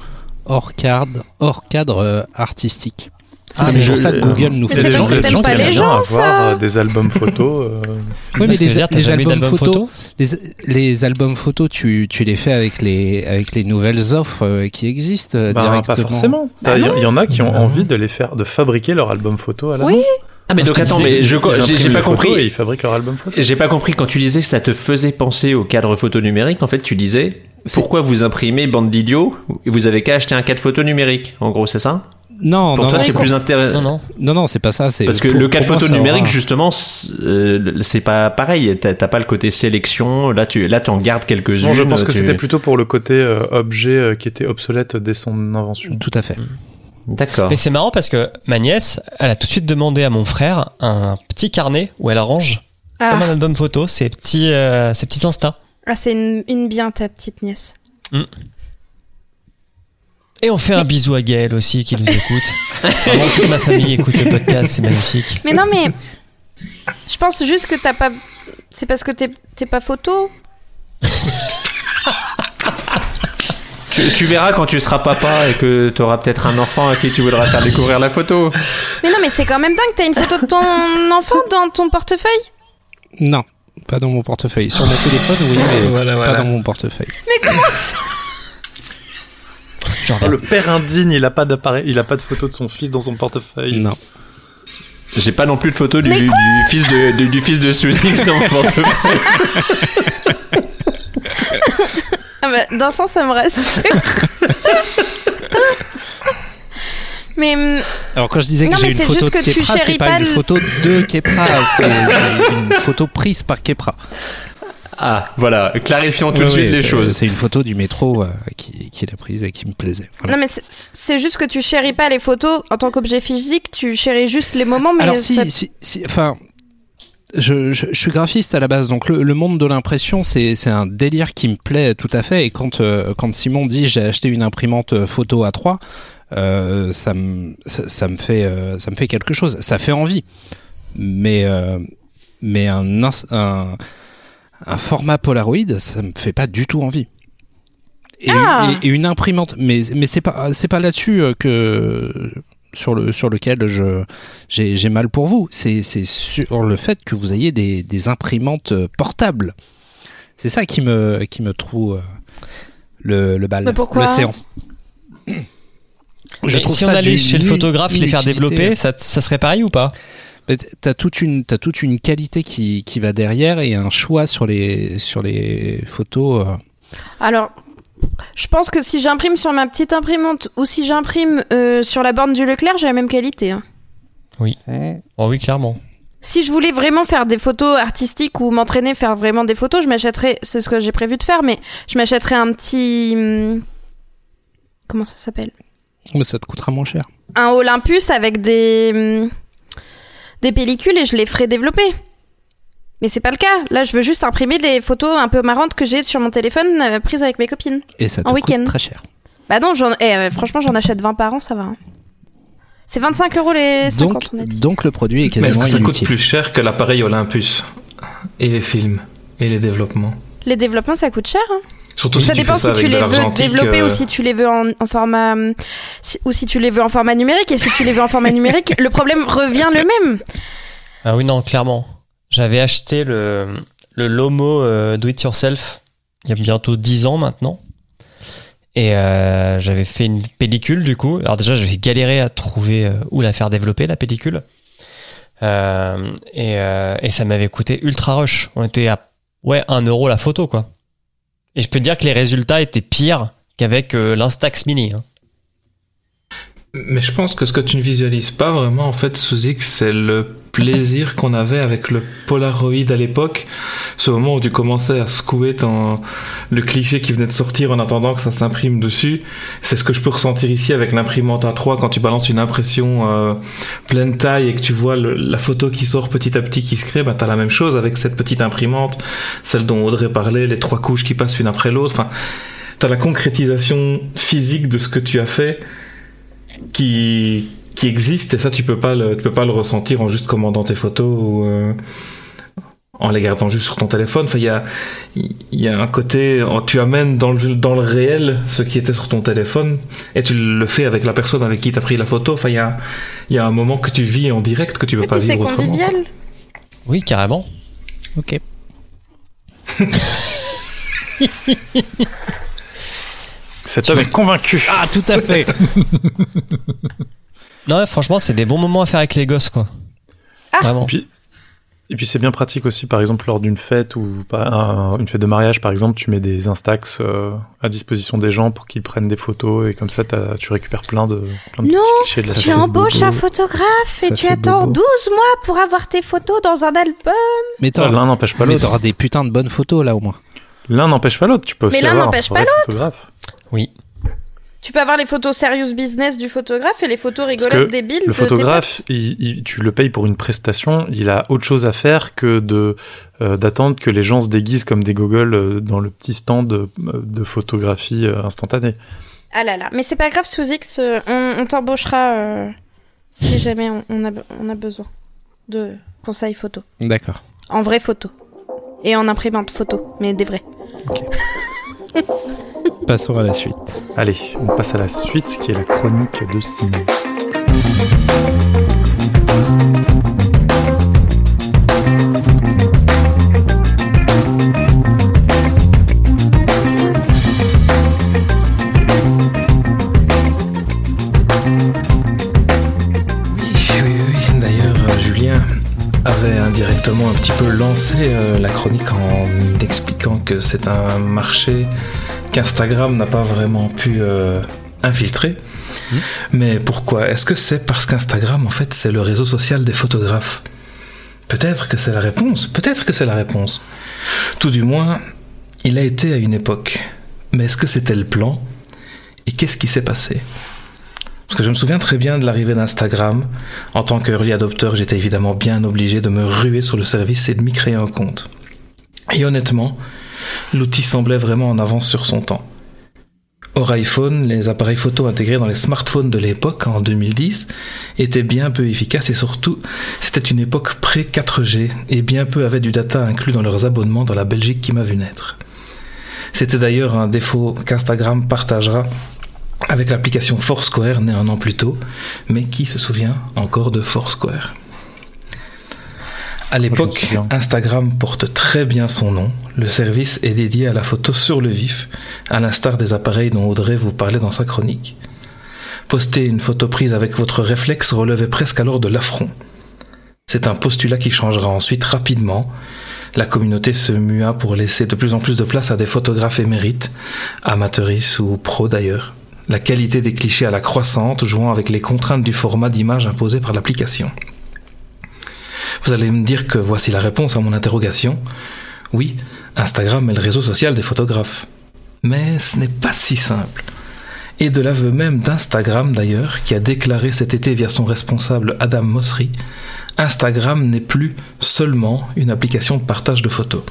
hors cadre, hors cadre euh, artistique. Ah, c'est mais pour je- ça que euh, Google nous fait c'est des parce que gens- t'aimes pas qui les gens, avoir ça. des albums photos. euh, Oui, mais C'est les, albums photos, photo les, les albums photos, tu, tu les fais avec les, avec les nouvelles offres euh, qui existent euh, bah, directement. pas forcément. Bah Il y, y en a qui ont Bah envie de les faire, de fabriquer leur album photo à la Oui. Ah mais donc attends, mais je j'ai pas compris. Et ils fabriquent leur album photo. J'ai pas compris quand tu disais que ça te faisait penser au cadre photo numérique. En fait, tu disais C'est- pourquoi vous imprimez bande d'idiots Vous avez qu'à acheter un cadre photo numérique. En gros, c'est ça? Non, Pour non, toi, non, c'est plus intéressant. Non, non. non, non, c'est pas ça. c'est- Parce que pour- le cadre photo numérique, aura- justement, c'est euh, c'est pas pareil. T'as pas le côté sélection. Là, tu là, tu en gardes quelques-unes. Non, je pense que tu- c'était plutôt pour le côté euh, objet euh, qui était obsolète dès son invention. Tout à fait. D'accord. Mais c'est marrant parce que ma nièce, elle a tout de suite demandé à mon frère un petit carnet où elle range comme un Ah, album photo ses petits, euh, ses petits. Ah, c'est une, une bien ta petite nièce. Et on fait un bisou à Gaël aussi qui nous écoute. Vraiment, toute ma famille écoute ce podcast, c'est magnifique. Mais non, mais je pense juste que t'as pas. C'est parce que t'es t'es pas photo. Tu, tu verras quand tu seras papa et que tu auras peut-être un enfant à qui tu voudras faire découvrir la photo. Mais non, mais c'est quand même dingue. T'as une photo de ton enfant dans ton portefeuille Non, pas dans mon portefeuille. Sur mon téléphone, oui, mais Voilà, pas voilà. dans mon portefeuille. Mais comment ça? Oh, le père indigne, il a pas d'appareil, il a pas de photo de son fils dans son portefeuille. Non. J'ai pas non plus de photo du, du fils de du, du fils de Suzy sur mon portefeuille. ah bah, D'un sens, ça me rassure. mais hum, Alors quand je disais que Non, j'ai mais une c'est photo juste de que tu Kepra, c'est pas pas une photo de Kepra, c'est c'est une photo prise par Kepra. Ah, voilà, clarifions tout de Oui, suite oui, les choses. C'est une photo du métro euh, qui, qui l'a prise et qui me plaisait. Voilà. non, mais c'est- juste que tu chéris pas les photos en tant qu'objet physique. Tu chéris juste les moments. Mais Alors si, ça- si, si- enfin, je, je, je suis graphiste à la base, donc le, le monde de l'impression, c'est c'est un délire qui me plaît tout à fait. Et quand euh, quand Simon dit j'ai acheté une imprimante euh, photo A3, euh, ça me ça, ça me fait euh, ça me fait quelque chose. Ça fait envie, mais euh, mais un, un un format Polaroid, ça me fait pas du tout envie. Et, Ah. et- et une imprimante, mais mais c'est pas c'est pas là-dessus euh, que sur le sur lequel je j'ai mal pour vous. C'est c'est sur le fait que vous ayez des des imprimantes euh, portables. C'est ça qui me qui me trouve euh, le le bal, l'océan. Je Mais trouve si on ça allait chez le photographe, les faire développer, ça, ça serait pareil ou pas? T'as toute une t'as toute une qualité qui qui va derrière et un choix sur les sur les photos. euh, Alors, je pense que si j'imprime sur ma petite imprimante ou si j'imprime euh, sur la borne du Leclerc, j'ai la même qualité. hein. Oh oui, clairement. Si je voulais vraiment faire des photos artistiques ou m'entraîner à faire vraiment des photos, je m'achèterais, c'est ce que j'ai prévu de faire, mais je m'achèterais un petit... hum, Comment ça s'appelle? Mais ça te coûtera moins cher. Un Olympus avec des... des pellicules et je les ferais développer. Mais c'est pas le cas. Là, je veux juste imprimer des photos un peu marrantes que j'ai sur mon téléphone euh, prises avec mes copines. Et ça te En coûte week-end. très cher. Bah non, j'en- eh, euh, franchement, j'en achète 20 par an, ça va. hein. C'est 25 euros les 50, Donc on a dit. donc le produit est Mais est-ce quasiment que ça coûte plus cher que l'appareil Olympus Et les films Et les développements? Les développements, ça coûte cher. hein. Surtout ça si dépend tu fais ça si tu les veux développer euh, ou si tu les veux en, en format si- ou si tu les veux en format numérique. Et si tu les veux en format numérique, le problème revient le même. Ah oui, non, clairement. J'avais acheté le, le Lomo euh, Do It Yourself il y a bientôt 10 ans maintenant. Et euh, j'avais fait une pellicule du coup. Alors déjà, j'avais galéré à trouver euh, où la faire développer, la pellicule. Euh, et, euh, et ça m'avait coûté ultra rush. On était à ouais 1 euro la photo quoi. Et je peux dire que les résultats étaient pires qu'avec euh, l'Instax Mini. hein. Mais je pense que ce que tu ne visualises pas vraiment, en fait, X, c'est le plaisir qu'on avait avec le Polaroid à l'époque. Ce moment où tu commençais à secouer ton, le cliché qui venait de sortir en attendant que ça s'imprime dessus. C'est ce que je peux ressentir ici avec l'imprimante A3 quand tu balances une impression euh, pleine taille et que tu vois le- la photo qui sort petit à petit qui se crée. Bah, t'as la même chose avec cette petite imprimante, celle dont Audrey parlait, les trois couches qui passent une après l'autre. Enfin, t'as la concrétisation physique de ce que tu as fait qui qui existe et ça tu peux pas le tu peux pas le ressentir en juste commandant tes photos ou euh, en les gardant juste sur ton téléphone enfin il y a il y a un côté tu amènes dans le dans le réel ce qui était sur ton téléphone et tu le fais avec la personne avec qui tu as pris la photo enfin il y a il y a un moment que tu vis en direct que tu peux Et pas c'est vivre autrement convivial. Oui, carrément. Ok. Cet homme est convaincu. Ah, tout à fait. Non, ouais, franchement, c'est des bons moments à faire avec les gosses quoi. Ah. Vraiment. Et puis, et puis c'est bien pratique aussi, par exemple, lors d'une fête ou pas, un- une fête de mariage, par exemple, tu mets des Instax euh, à disposition des gens pour qu'ils prennent des photos et comme ça, tu récupères plein de, plein de Non, petits clichés de la ça Tu embauches un photographe et Ça tu attends bobo. 12 mois pour avoir tes photos dans un album. Mais L'un n'empêche pas mais l'autre. t'auras des putains de bonnes photos là au moins. L'un n'empêche pas l'autre. Tu peux aussi Mais l'un avoir un n'empêche pas photographe. Oui. Tu peux avoir les photos serious business du photographe et les photos rigolotes débiles Le de photographe, il- il- tu le payes pour une prestation, il a autre chose à faire que de euh, d'attendre que les gens se déguisent comme des gogoles euh, dans le petit stand de, de photographie euh, instantanée. Ah là là, mais c'est pas grave, sous X, euh, on, on t'embauchera euh, si jamais on, on a, on a besoin de conseils photo. D'accord. En vraie photo. Et en imprimante photo, mais des vrais. Passons à la suite. Allez, on passe à la suite, qui est la chronique de Simon. Oui, oui, oui. D'ailleurs, euh, Julien avait indirectement un petit peu lancé euh, la chronique en expliquant que c'est un marché qu'Instagram n'a pas vraiment pu euh, infiltrer. Mais pourquoi? Est-ce que c'est parce qu'Instagram, en fait, c'est le réseau social des photographes? Peut-être que c'est la réponse. Peut-être que c'est la réponse. Tout du moins, il a été à une époque. Mais est-ce que c'était le plan? Et qu'est-ce qui s'est passé? Parce que je me souviens très bien de l'arrivée d'Instagram. En tant qu'early adopter, j'étais évidemment bien obligé de me ruer sur le service et de m'y créer un compte. Et honnêtement, l'outil semblait vraiment en avance sur son temps. Hors iPhone, les appareils photo intégrés dans les smartphones de l'époque, en 2010, étaient bien peu efficaces et surtout, c'était une époque pré-4G et bien peu avaient du data inclus dans leurs abonnements dans la Belgique qui m'a vu naître. C'était d'ailleurs un défaut qu'Instagram partagera avec l'application Foursquare née un an plus tôt, mais qui se souvient encore de Foursquare À l'époque. Instagram porte très bien son nom. Le service est dédié à la photo sur le vif, à l'instar des appareils dont Audrey vous parlait dans sa chronique. Poster une photo prise avec votre réflexe relevait presque alors de l'affront. C'est un postulat qui changera ensuite rapidement. La communauté se mua pour laisser de plus en plus de place à des photographes émérites, amateuristes ou pros d'ailleurs. La qualité des clichés à la croissante, jouant avec les contraintes du format d'image imposé par l'application. Vous allez me dire que voici la réponse à mon interrogation. Oui, Instagram est le réseau social des photographes. Mais ce n'est pas si simple. Et de l'aveu même d'Instagram d'ailleurs, qui a déclaré cet été via son responsable Adam Mosseri, Instagram n'est plus seulement une application de partage de photos.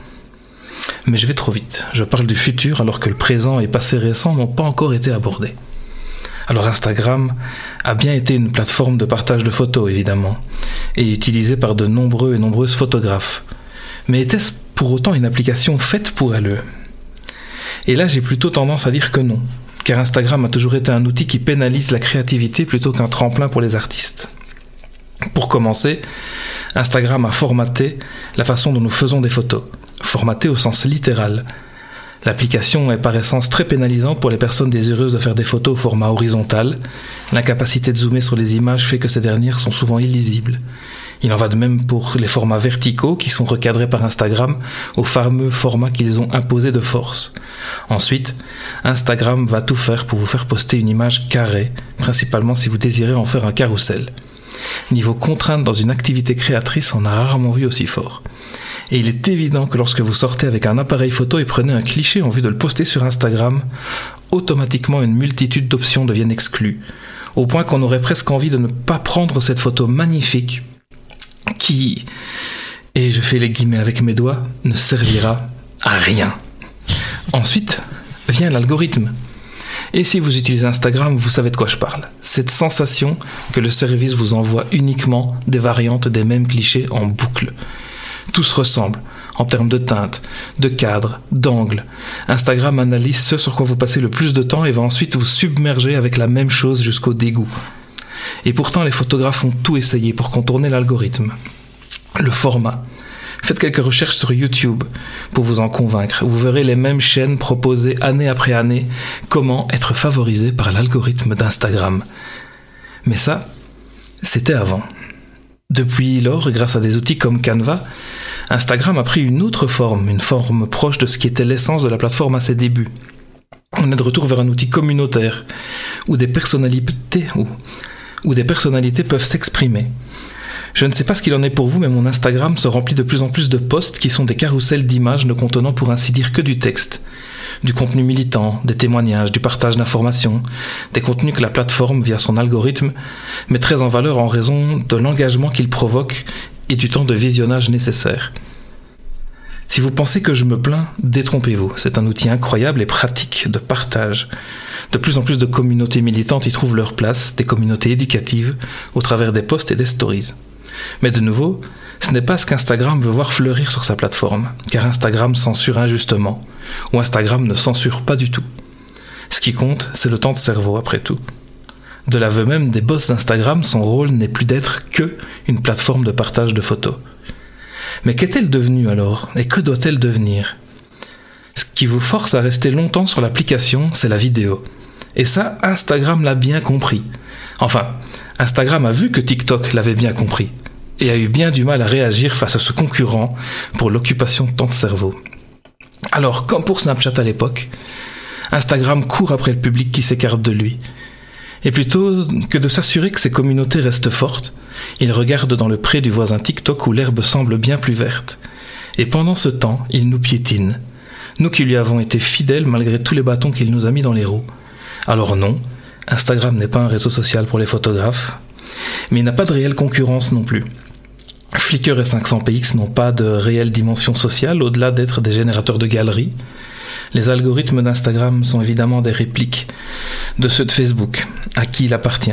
Mais je vais trop vite. Je parle du futur alors que le présent et passé récent n'ont pas encore été abordés. Alors Instagram a bien été une plateforme de partage de photos évidemment, et utilisée par de nombreux et nombreuses photographes. Mais était-ce pour autant une application faite pour elle? Et là j'ai plutôt tendance à dire que non, car Instagram a toujours été un outil qui pénalise la créativité plutôt qu'un tremplin pour les artistes. Pour commencer, Instagram a formaté la façon dont nous faisons des photos, formaté au sens littéral. L'application est par essence très pénalisante pour les personnes désireuses de faire des photos au format horizontal. L'incapacité de zoomer sur les images fait que ces dernières sont souvent illisibles. Il en va de même pour les formats verticaux qui sont recadrés par Instagram au fameux format qu'ils ont imposé de force. Ensuite, Instagram va tout faire pour vous faire poster une image carrée, principalement si vous désirez en faire un carrousel. Niveau contrainte dans une activité créatrice, on a rarement vu aussi fort. Et il est évident que lorsque vous sortez avec un appareil photo et prenez un cliché en vue de le poster sur Instagram, automatiquement une multitude d'options deviennent exclues, au point qu'on aurait presque envie de ne pas prendre cette photo magnifique qui, et je fais les guillemets avec mes doigts, ne servira à rien. Ensuite vient l'algorithme. Et si vous utilisez Instagram, vous savez de quoi je parle. Cette sensation que le service vous envoie uniquement des variantes des mêmes clichés en boucle. Tout se ressemble en termes de teinte, de cadre, d'angle. Instagram analyse ce sur quoi vous passez le plus de temps et va ensuite vous submerger avec la même chose jusqu'au dégoût. Et pourtant, les photographes ont tout essayé pour contourner l'algorithme. Le format. Faites quelques recherches sur YouTube pour vous en convaincre. Vous verrez les mêmes chaînes proposées année après année comment être favorisé par l'algorithme d'Instagram. Mais ça, c'était avant. Depuis lors, grâce à des outils comme Canva, Instagram a pris une autre forme, une forme proche de ce qui était l'essence de la plateforme à ses débuts. On est de retour vers un outil communautaire, où des personnalités, des personnalités peuvent s'exprimer. Je ne sais pas ce qu'il en est pour vous, mais mon Instagram se remplit de plus en plus de posts qui sont des carousels d'images ne contenant pour ainsi dire que du texte. Du contenu militant, des témoignages, du partage d'informations, des contenus que la plateforme, via son algorithme, met très en valeur en raison de l'engagement qu'il provoque et du temps de visionnage nécessaire. Si vous pensez que je me plains, détrompez-vous. C'est un outil incroyable et pratique de partage. De plus en plus de communautés militantes y trouvent leur place, des communautés éducatives, au travers des posts et des stories. Mais de nouveau, ce n'est pas ce qu'Instagram veut voir fleurir sur sa plateforme, car Instagram censure injustement, ou Instagram ne censure pas du tout. Ce qui compte, c'est le temps de cerveau après tout. De l'aveu même des boss d'Instagram, son rôle n'est plus d'être que une plateforme de partage de photos. Mais qu'est-elle devenue alors? Et que doit-elle devenir? Ce qui vous force à rester longtemps sur l'application, c'est la vidéo. Et ça, Instagram l'a bien compris. Enfin, Instagram a vu que TikTok l'avait bien compris et a eu bien du mal à réagir face à ce concurrent pour l'occupation de temps de cerveau. Alors, comme pour Snapchat à l'époque, Instagram court après le public qui s'écarte de lui. Et plutôt que de s'assurer que ses communautés restent fortes, il regarde dans le pré du voisin TikTok où l'herbe semble bien plus verte. Et pendant ce temps, il nous piétine. Nous qui lui avons été fidèles malgré tous les bâtons qu'il nous a mis dans les roues. Alors non, Instagram n'est pas un réseau social pour les photographes, mais il n'a pas de réelle concurrence non plus. Flickr et 500px n'ont pas de réelle dimension sociale au-delà d'être des générateurs de galeries. Les algorithmes d'Instagram sont évidemment des répliques de ceux de Facebook, à qui il appartient.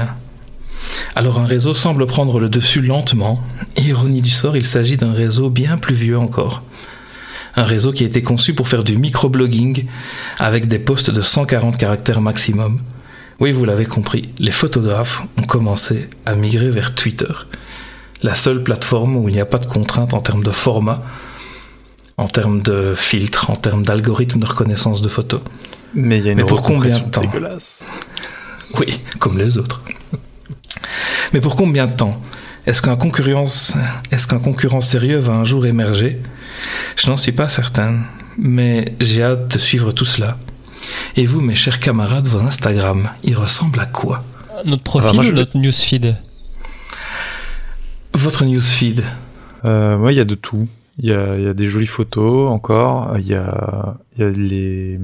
Alors un réseau semble prendre le dessus lentement. Ironie du sort, il s'agit d'un réseau bien plus vieux encore. Un réseau qui a été conçu pour faire du microblogging avec des posts de 140 caractères maximum. Oui, vous l'avez compris, les photographes ont commencé à migrer vers Twitter la seule plateforme où il n'y a pas de contraintes en termes de format, en termes de filtre, en termes d'algorithme de reconnaissance de photos. Mais il y a une Mais pour combien de temps? Dégueulasse. Oui, comme les autres. Mais pour combien de temps? Est-ce qu'un concurrence, est-ce qu'un concurrent sérieux va un jour émerger? Je n'en suis pas certain, mais j'ai hâte de suivre tout cela. Et vous, mes chers camarades, vos Instagram, ils ressemblent à quoi? Notre profil Ah bah, moi, je ou notre newsfeed? Votre newsfeed Euh, ouais, il y a de tout. Il y a, il y a des jolies photos encore. Il y a, il y a les,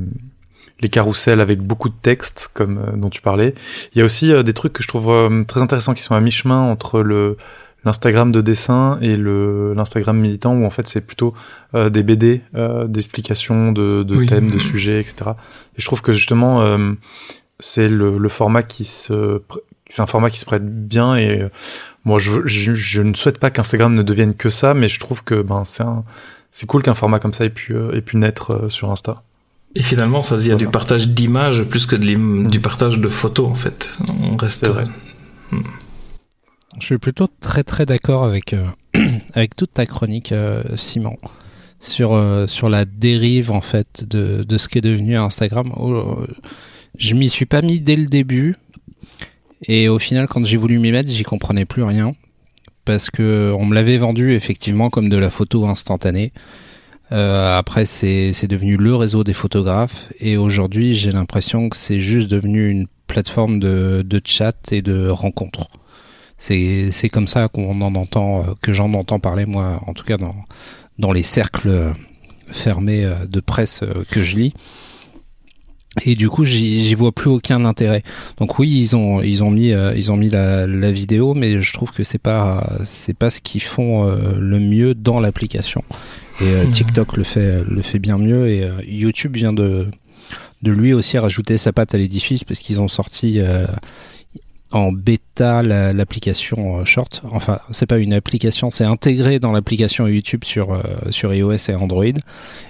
les carousels avec beaucoup de texte, comme euh, dont tu parlais. Il y a aussi euh, des trucs que je trouve euh, très intéressants qui sont à mi-chemin entre le l'Instagram de dessin et le l'Instagram militant où en fait c'est plutôt euh, des BD euh, d'explications de, de Oui. thèmes, de sujets, etc. Et je trouve que justement euh, c'est le, le format qui se c'est un format qui se prête bien et euh, moi je, veux- je, je ne souhaite pas qu'Instagram ne devienne que ça mais je trouve que ben c'est un c'est cool qu'un format comme ça ait pu euh, ait pu naître euh, sur Insta. Et finalement, ça devient Voilà. du partage d'images plus que de l'im- du partage de photos, en fait. On reste. Vrai. Je suis plutôt très très d'accord avec, euh, avec toute ta chronique, euh, Simon, sur, euh, sur la dérive en fait de, de ce qui est devenu Instagram. Oh, je m'y suis pas mis dès le début et au final quand j'ai voulu m'y mettre, j'y comprenais plus rien parce que on me l'avait vendu effectivement comme de la photo instantanée. Euh, après, c'est devenu le réseau des photographes et aujourd'hui, j'ai l'impression que c'est juste devenu une plateforme de, de chat et de rencontres. C'est comme ça qu'on en entend, euh, que j'en entends parler moi, en tout cas dans dans les cercles fermés euh, de presse euh, que je lis. Et du coup, j'y vois plus aucun intérêt. Donc oui, ils ont ils ont mis euh, ils ont mis la, la vidéo, mais je trouve que c'est pas c'est pas ce qu'ils font euh, le mieux dans l'application. Et euh, Mhm. TikTok le fait le fait bien mieux et euh, YouTube vient de de lui aussi rajouter sa patte à l'édifice parce qu'ils ont sorti euh, en bêta la- l'application euh, Short. Enfin, c'est pas une application, c'est intégré dans l'application YouTube sur euh, sur iOS et Android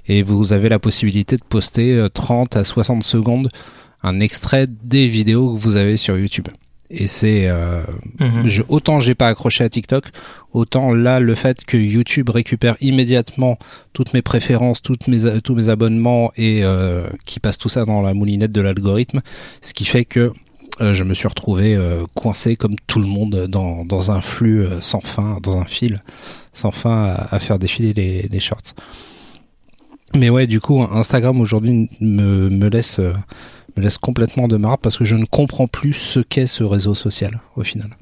et vous avez la possibilité de poster euh, 30 à 60 secondes un extrait des vidéos que vous avez sur YouTube. Et c'est euh, je- autant j'ai pas accroché à TikTok, autant là le fait que YouTube récupère immédiatement toutes mes préférences, toutes mes tous mes abonnements et euh, qui passe tout ça dans la moulinette de l'algorithme, ce qui fait que euh, je me suis retrouvé euh, coincé comme tout le monde dans, dans un flux euh, sans fin, dans un fil sans fin à, à faire défiler les, les shorts. Mais ouais, du coup, Instagram aujourd'hui me, me laisse euh, me laisse complètement de marre parce que je ne comprends plus ce qu'est ce réseau social au final.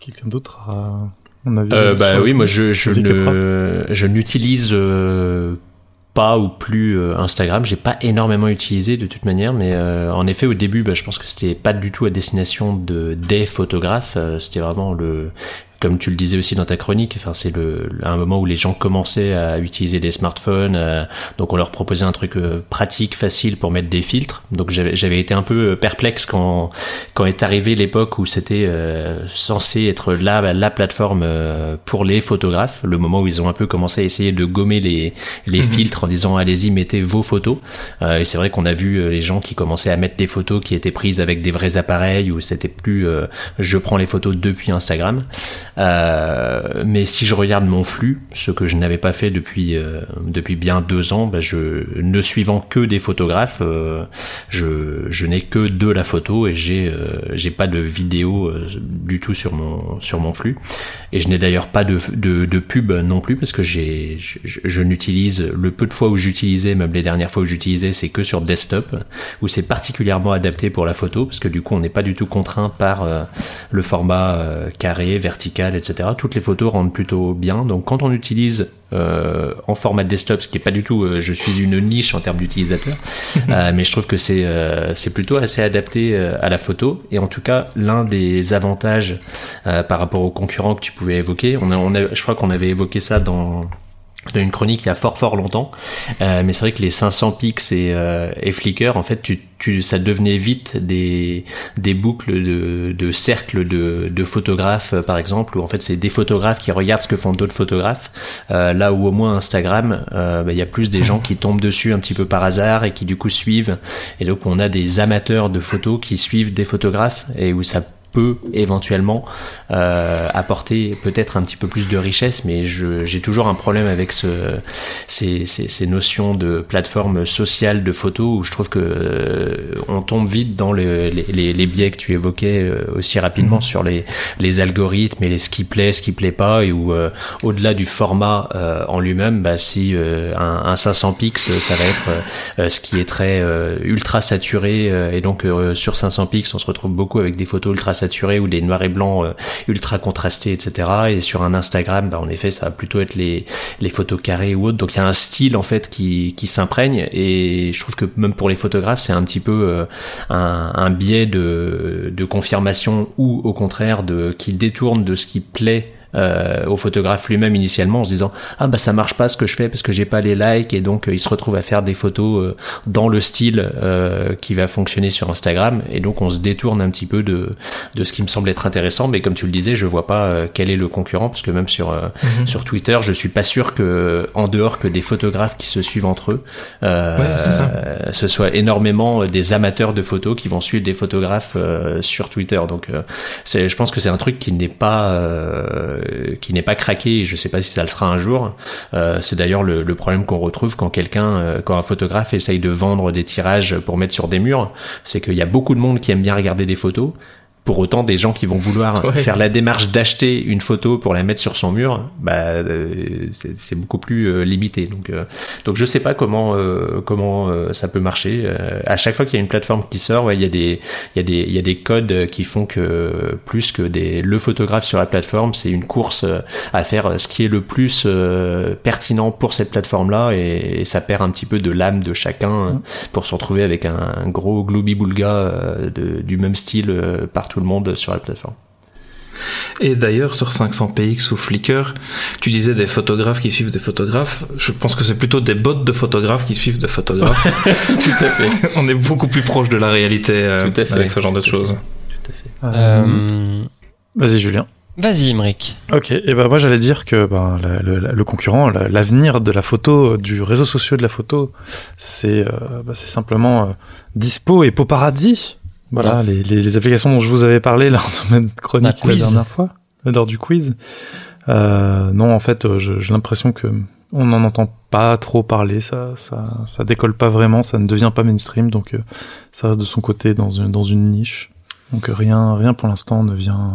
Quelqu'un d'autre a un avis Euh, bah oui, moi je, je ne, je n'utilise euh, pas ou plus euh, Instagram. J'ai pas énormément utilisé de toute manière, mais euh, en effet au début, bah, je pense que c'était pas du tout à destination de des photographes. Euh, c'était vraiment le comme tu le disais aussi dans ta chronique, enfin c'est le, un moment où les gens commençaient à utiliser des smartphones, euh, donc on leur proposait un truc euh, pratique, facile pour mettre des filtres. Donc j'avais été un peu euh, perplexe quand quand est arrivée l'époque où c'était euh, censé être la la plateforme euh, pour les photographes, le moment où ils ont un peu commencé à essayer de gommer les les Mhm. filtres en disant allez-y mettez vos photos. Euh, et c'est vrai qu'on a vu les gens qui commençaient à mettre des photos qui étaient prises avec des vrais appareils où c'était plus euh, je prends les photos depuis Instagram. Euh, mais si je regarde mon flux, ce que je n'avais pas fait depuis euh, depuis bien deux ans, bah, je ne suivant que des photographes, euh, je, je n'ai que de la photo et j'ai euh, j'ai pas de vidéo euh, du tout sur mon sur mon flux. Et je n'ai d'ailleurs pas de, de de pub non plus parce que j'ai je, je- n'utilise le peu de fois où j'utilisais même les dernières fois où j'utilisais c'est que sur desktop où c'est particulièrement adapté pour la photo parce que du coup on n'est pas du tout contraint par le format carré vertical etc toutes les photos rendent plutôt bien donc quand on utilise euh, en format desktop, ce qui est pas du tout, euh, je suis une niche en termes d'utilisateur, euh, mais je trouve que c'est c'est plutôt assez adapté à la photo. Et en tout cas, l'un des avantages par rapport aux concurrents que tu pouvais évoquer, on a, on a, je crois qu'on avait évoqué ça dans dans une chronique il y a fort fort longtemps, euh, mais c'est vrai que les 500 pix et, euh, et Flickr, en fait, tu, tu, ça devenait vite des, des boucles de, de cercles de, de photographes, euh, par exemple, où en fait c'est des photographes qui regardent ce que font d'autres photographes, euh, là où au moins Instagram, euh, bah, il y a plus des gens qui tombent dessus un petit peu par hasard et qui du coup suivent, et donc on a des amateurs de photos qui suivent des photographes et où ça peut éventuellement euh, apporter peut-être un petit peu plus de richesse, mais je- j'ai toujours un problème avec ce, ces, ces, ces notions de plateforme sociale de photos où je trouve que euh, on tombe vite dans le- les, les, les biais que tu évoquais euh, aussi rapidement sur les, les algorithmes et les ce qui plaît, ce qui plaît pas, et où euh, au-delà du format euh, en lui-même, bah, si euh, un, un 500 pix, ça va être euh, ce qui est très euh, ultra saturé, euh, et donc euh, sur 500 pix, on se retrouve beaucoup avec des photos ultra saturées ou des noirs et blancs euh, ultra contrastés, etc. Et sur un Instagram, bah, en effet, ça va plutôt être les, photos carrées ou autres. Donc il y a un style en fait qui, s'imprègne, et je trouve que même pour les photographes, c'est un petit peu euh, un, un biais de, de confirmation ou au contraire de qui détourne de ce qui plaît euh, au photographe lui-même initialement en se disant ah bah ça marche pas ce que je fais parce que j'ai pas les likes et donc euh, il se retrouve à faire des photos euh, dans le style euh, qui va fonctionner sur Instagram et donc on se détourne un petit peu de de ce qui me semble être intéressant mais comme tu le disais je vois pas quel est le concurrent parce que même sur euh, Mhm. sur Twitter je suis pas sûr que en dehors que des photographes qui se suivent entre eux Ouais, ça. ce soit énormément des amateurs de photos qui vont suivre des photographes euh, sur Twitter donc euh, c'est je pense que c'est un truc qui n'est pas euh, qui n'est pas craqué je sais pas si ça le sera un jour Euh, c'est d'ailleurs le, le problème qu'on retrouve quand quelqu'un euh, quand un photographe essaye de vendre des tirages pour mettre sur des murs c'est qu'il y a beaucoup de monde qui aime bien regarder des photos Pour autant, des gens qui vont vouloir Ouais. faire la démarche d'acheter une photo pour la mettre sur son mur, bah, euh, c'est beaucoup plus euh, limité. Donc, euh, donc je sais pas comment euh, comment ça peut marcher. À chaque fois qu'il y a une plateforme qui sort, ouais, il y a des il y a des il y a des codes qui font que plus que des le photographe sur la plateforme, c'est une course à faire ce qui est le plus pertinent pour cette plateforme-là, et, et ça perd un petit peu de l'âme de chacun pour se retrouver avec un, gros gloubi-boulga euh, de- du même style euh, par tout le monde sur la plateforme. Et d'ailleurs, sur 500px ou Flickr, tu disais des photographes qui suivent des photographes. Je pense que c'est plutôt des bots de photographes qui suivent des photographes. Tout à fait. On est beaucoup plus proche de la réalité euh, Tout à fait. avec ce genre de choses. Euh, Vas-y, Julien. Vas-y, Imric. Ok, et ben moi j'allais dire que ben, le, le- le concurrent, la- l'avenir de la photo, du réseau social de la photo, c'est euh, bah, c'est simplement euh, Dispo et Paparazzi. Voilà, les, les, les applications dont je vous avais parlé lors de chronique la dernière fois, euh, lors du quiz. Euh, non, en fait, euh, j'ai l'impression que on n'en entend pas trop parler, ça, ça, ça décolle pas vraiment, ça ne devient pas mainstream, donc euh, ça reste de son côté dans une, dans une niche. Donc euh, rien, rien pour l'instant ne vient,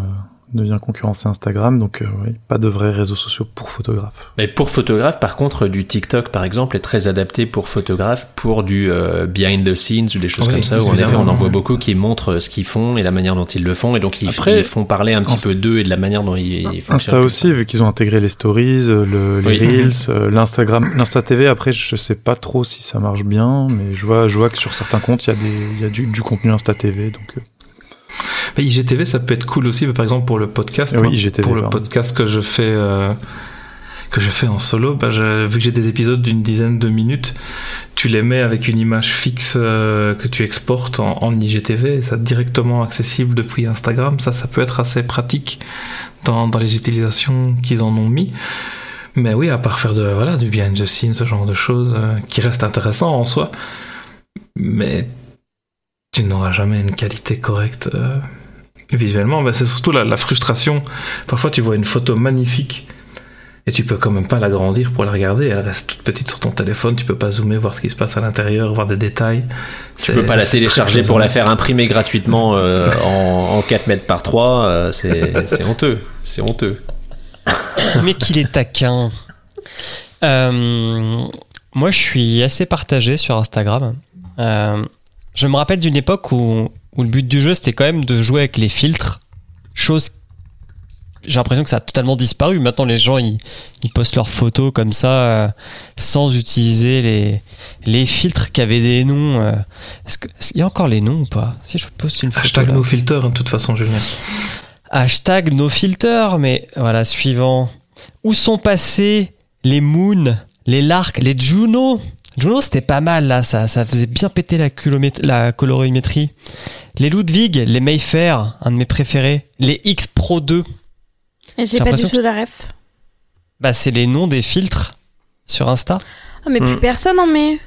euh, ne vient concurrencer Instagram, donc euh, oui, pas de vrais réseaux sociaux pour photographes. Mais pour photographe, par contre, du TikTok, par exemple, est très adapté pour photographe, pour du euh, behind the scenes ou des choses Oui, comme ça, où en effet, on en ouais. voit beaucoup qui montrent ce qu'ils font et la manière dont ils le font, et donc ils, Après, ils font parler un petit Insta- peu d'eux et de la manière dont ils, ils fonctionnent. Insta aussi, vu qu'ils ont intégré les stories, euh, le, les Oui. reels, euh, l'Instagram, l'Insta TV. Après, je sais pas trop si ça marche bien, mais je vois, je vois que sur certains comptes, il y a des, il y a du, du contenu Insta TV, donc. Mais IGTV, ça peut être cool aussi, par exemple pour le podcast. Oui, moi, IGTV, pour le podcast que je fais, euh, que je fais en solo, bah, je- vu que j'ai des épisodes d'une dizaine de minutes, tu les mets avec une image fixe euh, que tu exportes en, en IGTV, et ça directement accessible depuis Instagram. Ça, ça peut être assez pratique dans, dans les utilisations qu'ils en ont mis. Mais oui, à part faire de, voilà, du behind the scenes, ce genre de choses, euh, qui reste intéressant en soi. Mais tu n'auras jamais une qualité correcte euh, visuellement. Mais c'est surtout la, la frustration. Parfois, tu vois une photo magnifique et tu peux quand même pas l'agrandir pour la regarder. Elle reste toute petite sur ton téléphone. Tu peux pas zoomer, voir ce qui se passe à l'intérieur, voir des détails. Tu peux pas la télécharger pour la faire imprimer gratuitement euh, en, en 4 mètres par 3, euh, c'est c'est honteux. C'est honteux. Mais qu'il est taquin. Euh, moi, je suis assez partagé sur Instagram. Euh, je me rappelle d'une époque où, où le but du jeu, c'était quand même de jouer avec les filtres. Chose. J'ai l'impression que ça a totalement disparu. Maintenant, les gens, ils, ils postent leurs photos comme ça, euh, sans utiliser les, les filtres qui avaient des noms. euh. Est-ce qu'il y a encore les noms ou pas? Si je poste une photo. Hashtag là. no filter, hein, de toute façon, Julien. Hashtag no filter, mais voilà, suivant. Où sont passés les Moon, les Lark, les Juno? Juno, c'était pas mal là, ça, ça faisait bien péter la, colorimétrie. Les Ludwig, les Mayfair, un de mes préférés. Les X Pro 2, Et J'ai pas du tout la ref. bah, c'est les noms des filtres sur Insta. Ah, mais plus Hmm. personne en met.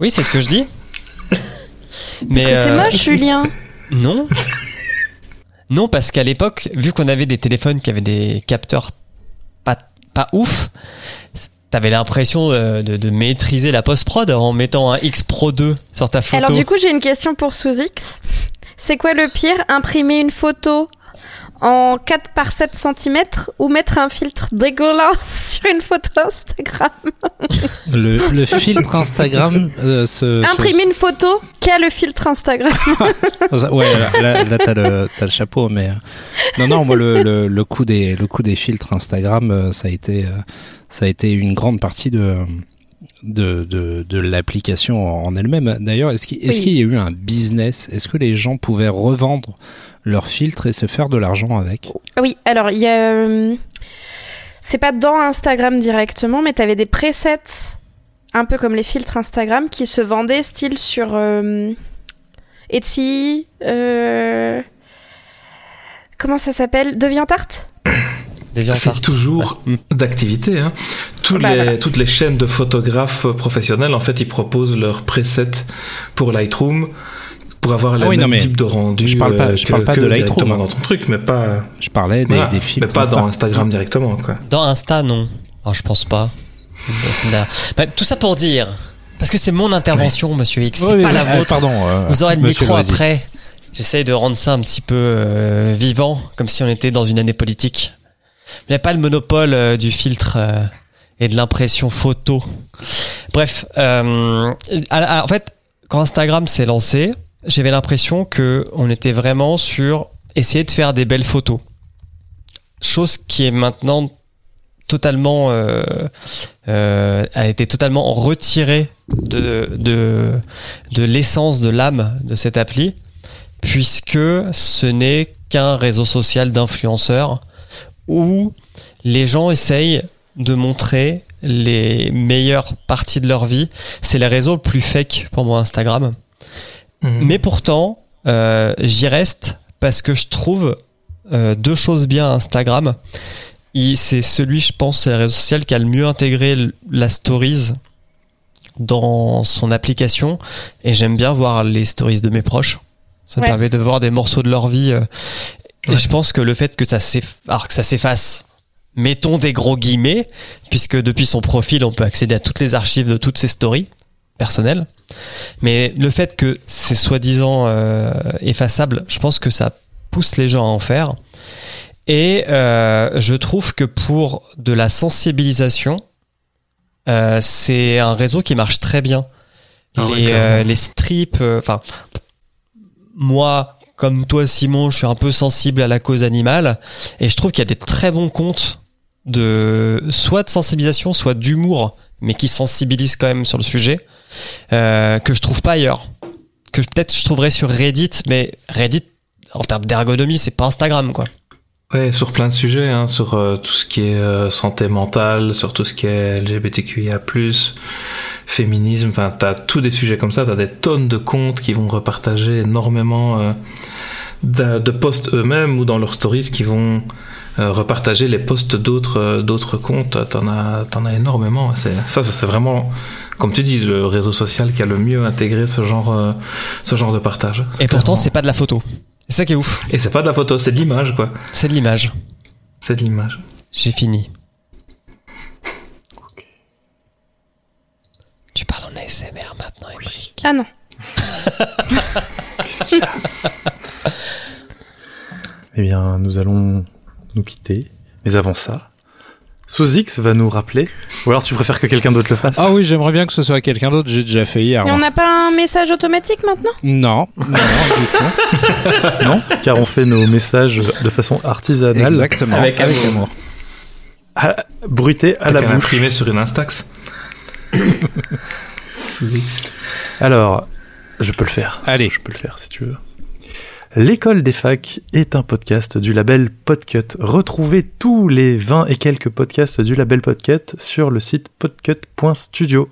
Oui, c'est ce que je dis. Parce que c'est euh, moche, Julien. Non. Non, parce qu'à l'époque, vu qu'on avait des téléphones qui avaient des capteurs pas, pas ouf, t'avais l'impression de, de- de maîtriser la post-prod en mettant un X Pro 2 sur ta photo. Alors, du coup, j'ai une question pour Sous-X. C'est quoi le pire Imprimer une photo en 4 par 7 cm ou mettre un filtre dégueulasse sur une photo Instagram? Le, le filtre Instagram euh, se, se- Imprimer une photo qu'a le filtre Instagram? Ouais, là, là, là, t'as le, t'as le chapeau, mais euh, non, non, moi le, le, le coup des le coup des filtres Instagram, euh, ça a été euh, ça a été une grande partie de de, de, de l'application en elle-même. D'ailleurs, est-ce qu'il est-ce Oui. y a eu un business? Est-ce que les gens pouvaient revendre leurs filtres et se faire de l'argent avec? Oui, alors il y a. euh, C'est pas dans Instagram directement, mais t'avais des presets, un peu comme les filtres Instagram, qui se vendaient style sur euh, Etsy. euh, Comment ça s'appelle? DeviantArt DeviantArt? C'est toujours d'activité. Hein. Toutes, Bah, les, voilà. toutes les chaînes de photographes professionnels, en fait, ils proposent leurs presets pour Lightroom pour avoir le Ah oui, non, même mais type de rendu. je parle pas- euh, je que- parle pas que de Lightroom, hein. dans ton truc, mais pas, Je parlais des, voilà, des filtres mais pas Insta. dans Instagram directement. Quoi. Dans Insta, non. Ah, je pense pas. Bah, tout ça pour dire, parce que c'est mon intervention, monsieur X, c'est Oui, pas oui, la vôtre. Pardon. euh, Vous aurez le micro après. J'essaye de rendre ça un petit peu euh, vivant, comme si on était dans une année politique. Il n'y a pas le monopole euh, du filtre euh, et de l'impression photo. Bref, euh, en fait, quand Instagram s'est lancé, j'avais l'impression que on était vraiment sur essayer de faire des belles photos. Chose qui est maintenant totalement a été totalement retirée de, de, de l'essence de l'âme de cette appli puisque ce n'est qu'un réseau social d'influenceurs où les gens essayent de montrer les meilleures parties de leur vie. C'est le réseau le plus fake pour moi Instagram. Mhm. Mais pourtant, euh, j'y reste parce que je trouve euh, deux choses bien à Instagram. C'est celui, je pense, c'est le réseau social qui a le mieux intégré la stories dans son application. Et j'aime bien voir les stories de mes proches. Ça me permet de voir des morceaux de leur vie. Et Ouais. je pense que le fait que ça s'efface, mettons des gros guillemets, puisque depuis son profil, on peut accéder à toutes les archives de toutes ses stories personnelles. Mais le fait que c'est soi-disant euh, effaçable, je pense que ça pousse les gens à en faire. Et euh, je trouve que pour de la sensibilisation, euh, c'est un réseau qui marche très bien. Ah les, euh, les strips, euh, enfin, moi, comme toi, Simon, je suis un peu sensible à la cause animale, et je trouve qu'il y a des très bons comptes de soit de sensibilisation, soit d'humour, mais qui sensibilisent quand même sur le sujet, euh, que je trouve pas ailleurs. Que peut-être je trouverais sur Reddit, mais Reddit, en termes d'ergonomie, c'est pas Instagram, quoi. Ouais, sur plein de sujets, hein, sur euh, tout ce qui est euh, santé mentale, sur tout ce qui est LGBTQIA+, féminisme, enfin, t'as tous des sujets comme ça, t'as des tonnes de comptes qui vont repartager énormément euh, de, de posts eux-mêmes ou dans leurs stories qui vont euh, repartager les posts d'autres euh, d'autres comptes. T'en as, t'en as énormément. C'est, ça, c'est vraiment, comme tu dis, le réseau social qui a le mieux intégré ce genre, euh, ce genre de partage. Et pourtant, c'est pas de la photo. C'est ça qui est ouf. Et c'est pas de la photo, c'est de l'image, quoi. C'est de l'image. C'est de l'image. J'ai fini. Tu parles en ASMR maintenant, Emmerich. Ah non. Eh bien, nous allons nous quitter. Mais avant ça, Sous-X va nous rappeler. Ou alors tu préfères que quelqu'un d'autre le fasse? Ah oui, j'aimerais bien que ce soit quelqu'un d'autre. J'ai déjà fait hier. Et on moi. n'a pas un message automatique maintenant? Non, non, non, du tout. Non Car on fait nos messages de façon artisanale, Exactement. Avec amour. à, bruité à la bouche. l'imprimer sur une Instax. Sous X. Alors, je peux le faire. Allez. Je peux le faire si tu veux. L'école des facs est un podcast du label Podcut. Retrouvez tous les 20 et quelques podcasts du label Podcut sur le site podcut.studio.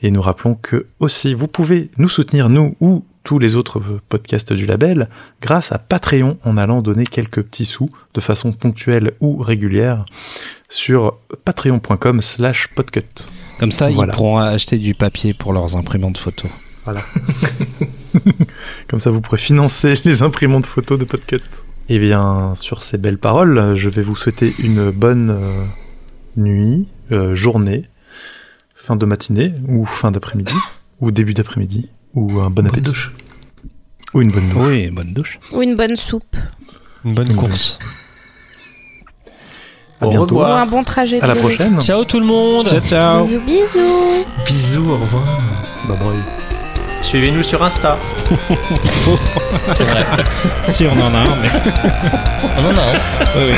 Et nous rappelons que aussi vous pouvez nous soutenir nous ou tous les autres podcasts du label grâce à Patreon en allant donner quelques petits sous de façon ponctuelle ou régulière sur patreon.com slash podcut. Comme ça, Voilà. ils pourront acheter du papier pour leurs imprimantes photos. Comme ça, vous pourrez financer les imprimantes photos de Podcut. Et bien, sur ces belles paroles, je vais vous souhaiter une bonne euh, nuit, euh, journée, fin de matinée, ou fin d'après-midi, ou début d'après-midi, ou un bon Bonne appétit, douche. ou une bonne douche. Oui, bonne douche. Ou une bonne soupe Une bonne Une course. À Au bientôt. Ou revoir. un bon trajet de À la prochaine. Ciao tout le monde Ciao, ciao. Bisous, bisous Bisous, au revoir. Bye bye. Suivez-nous sur Insta. C'est vrai. Si on en a un, mais. Non, non, non. Oui, oui.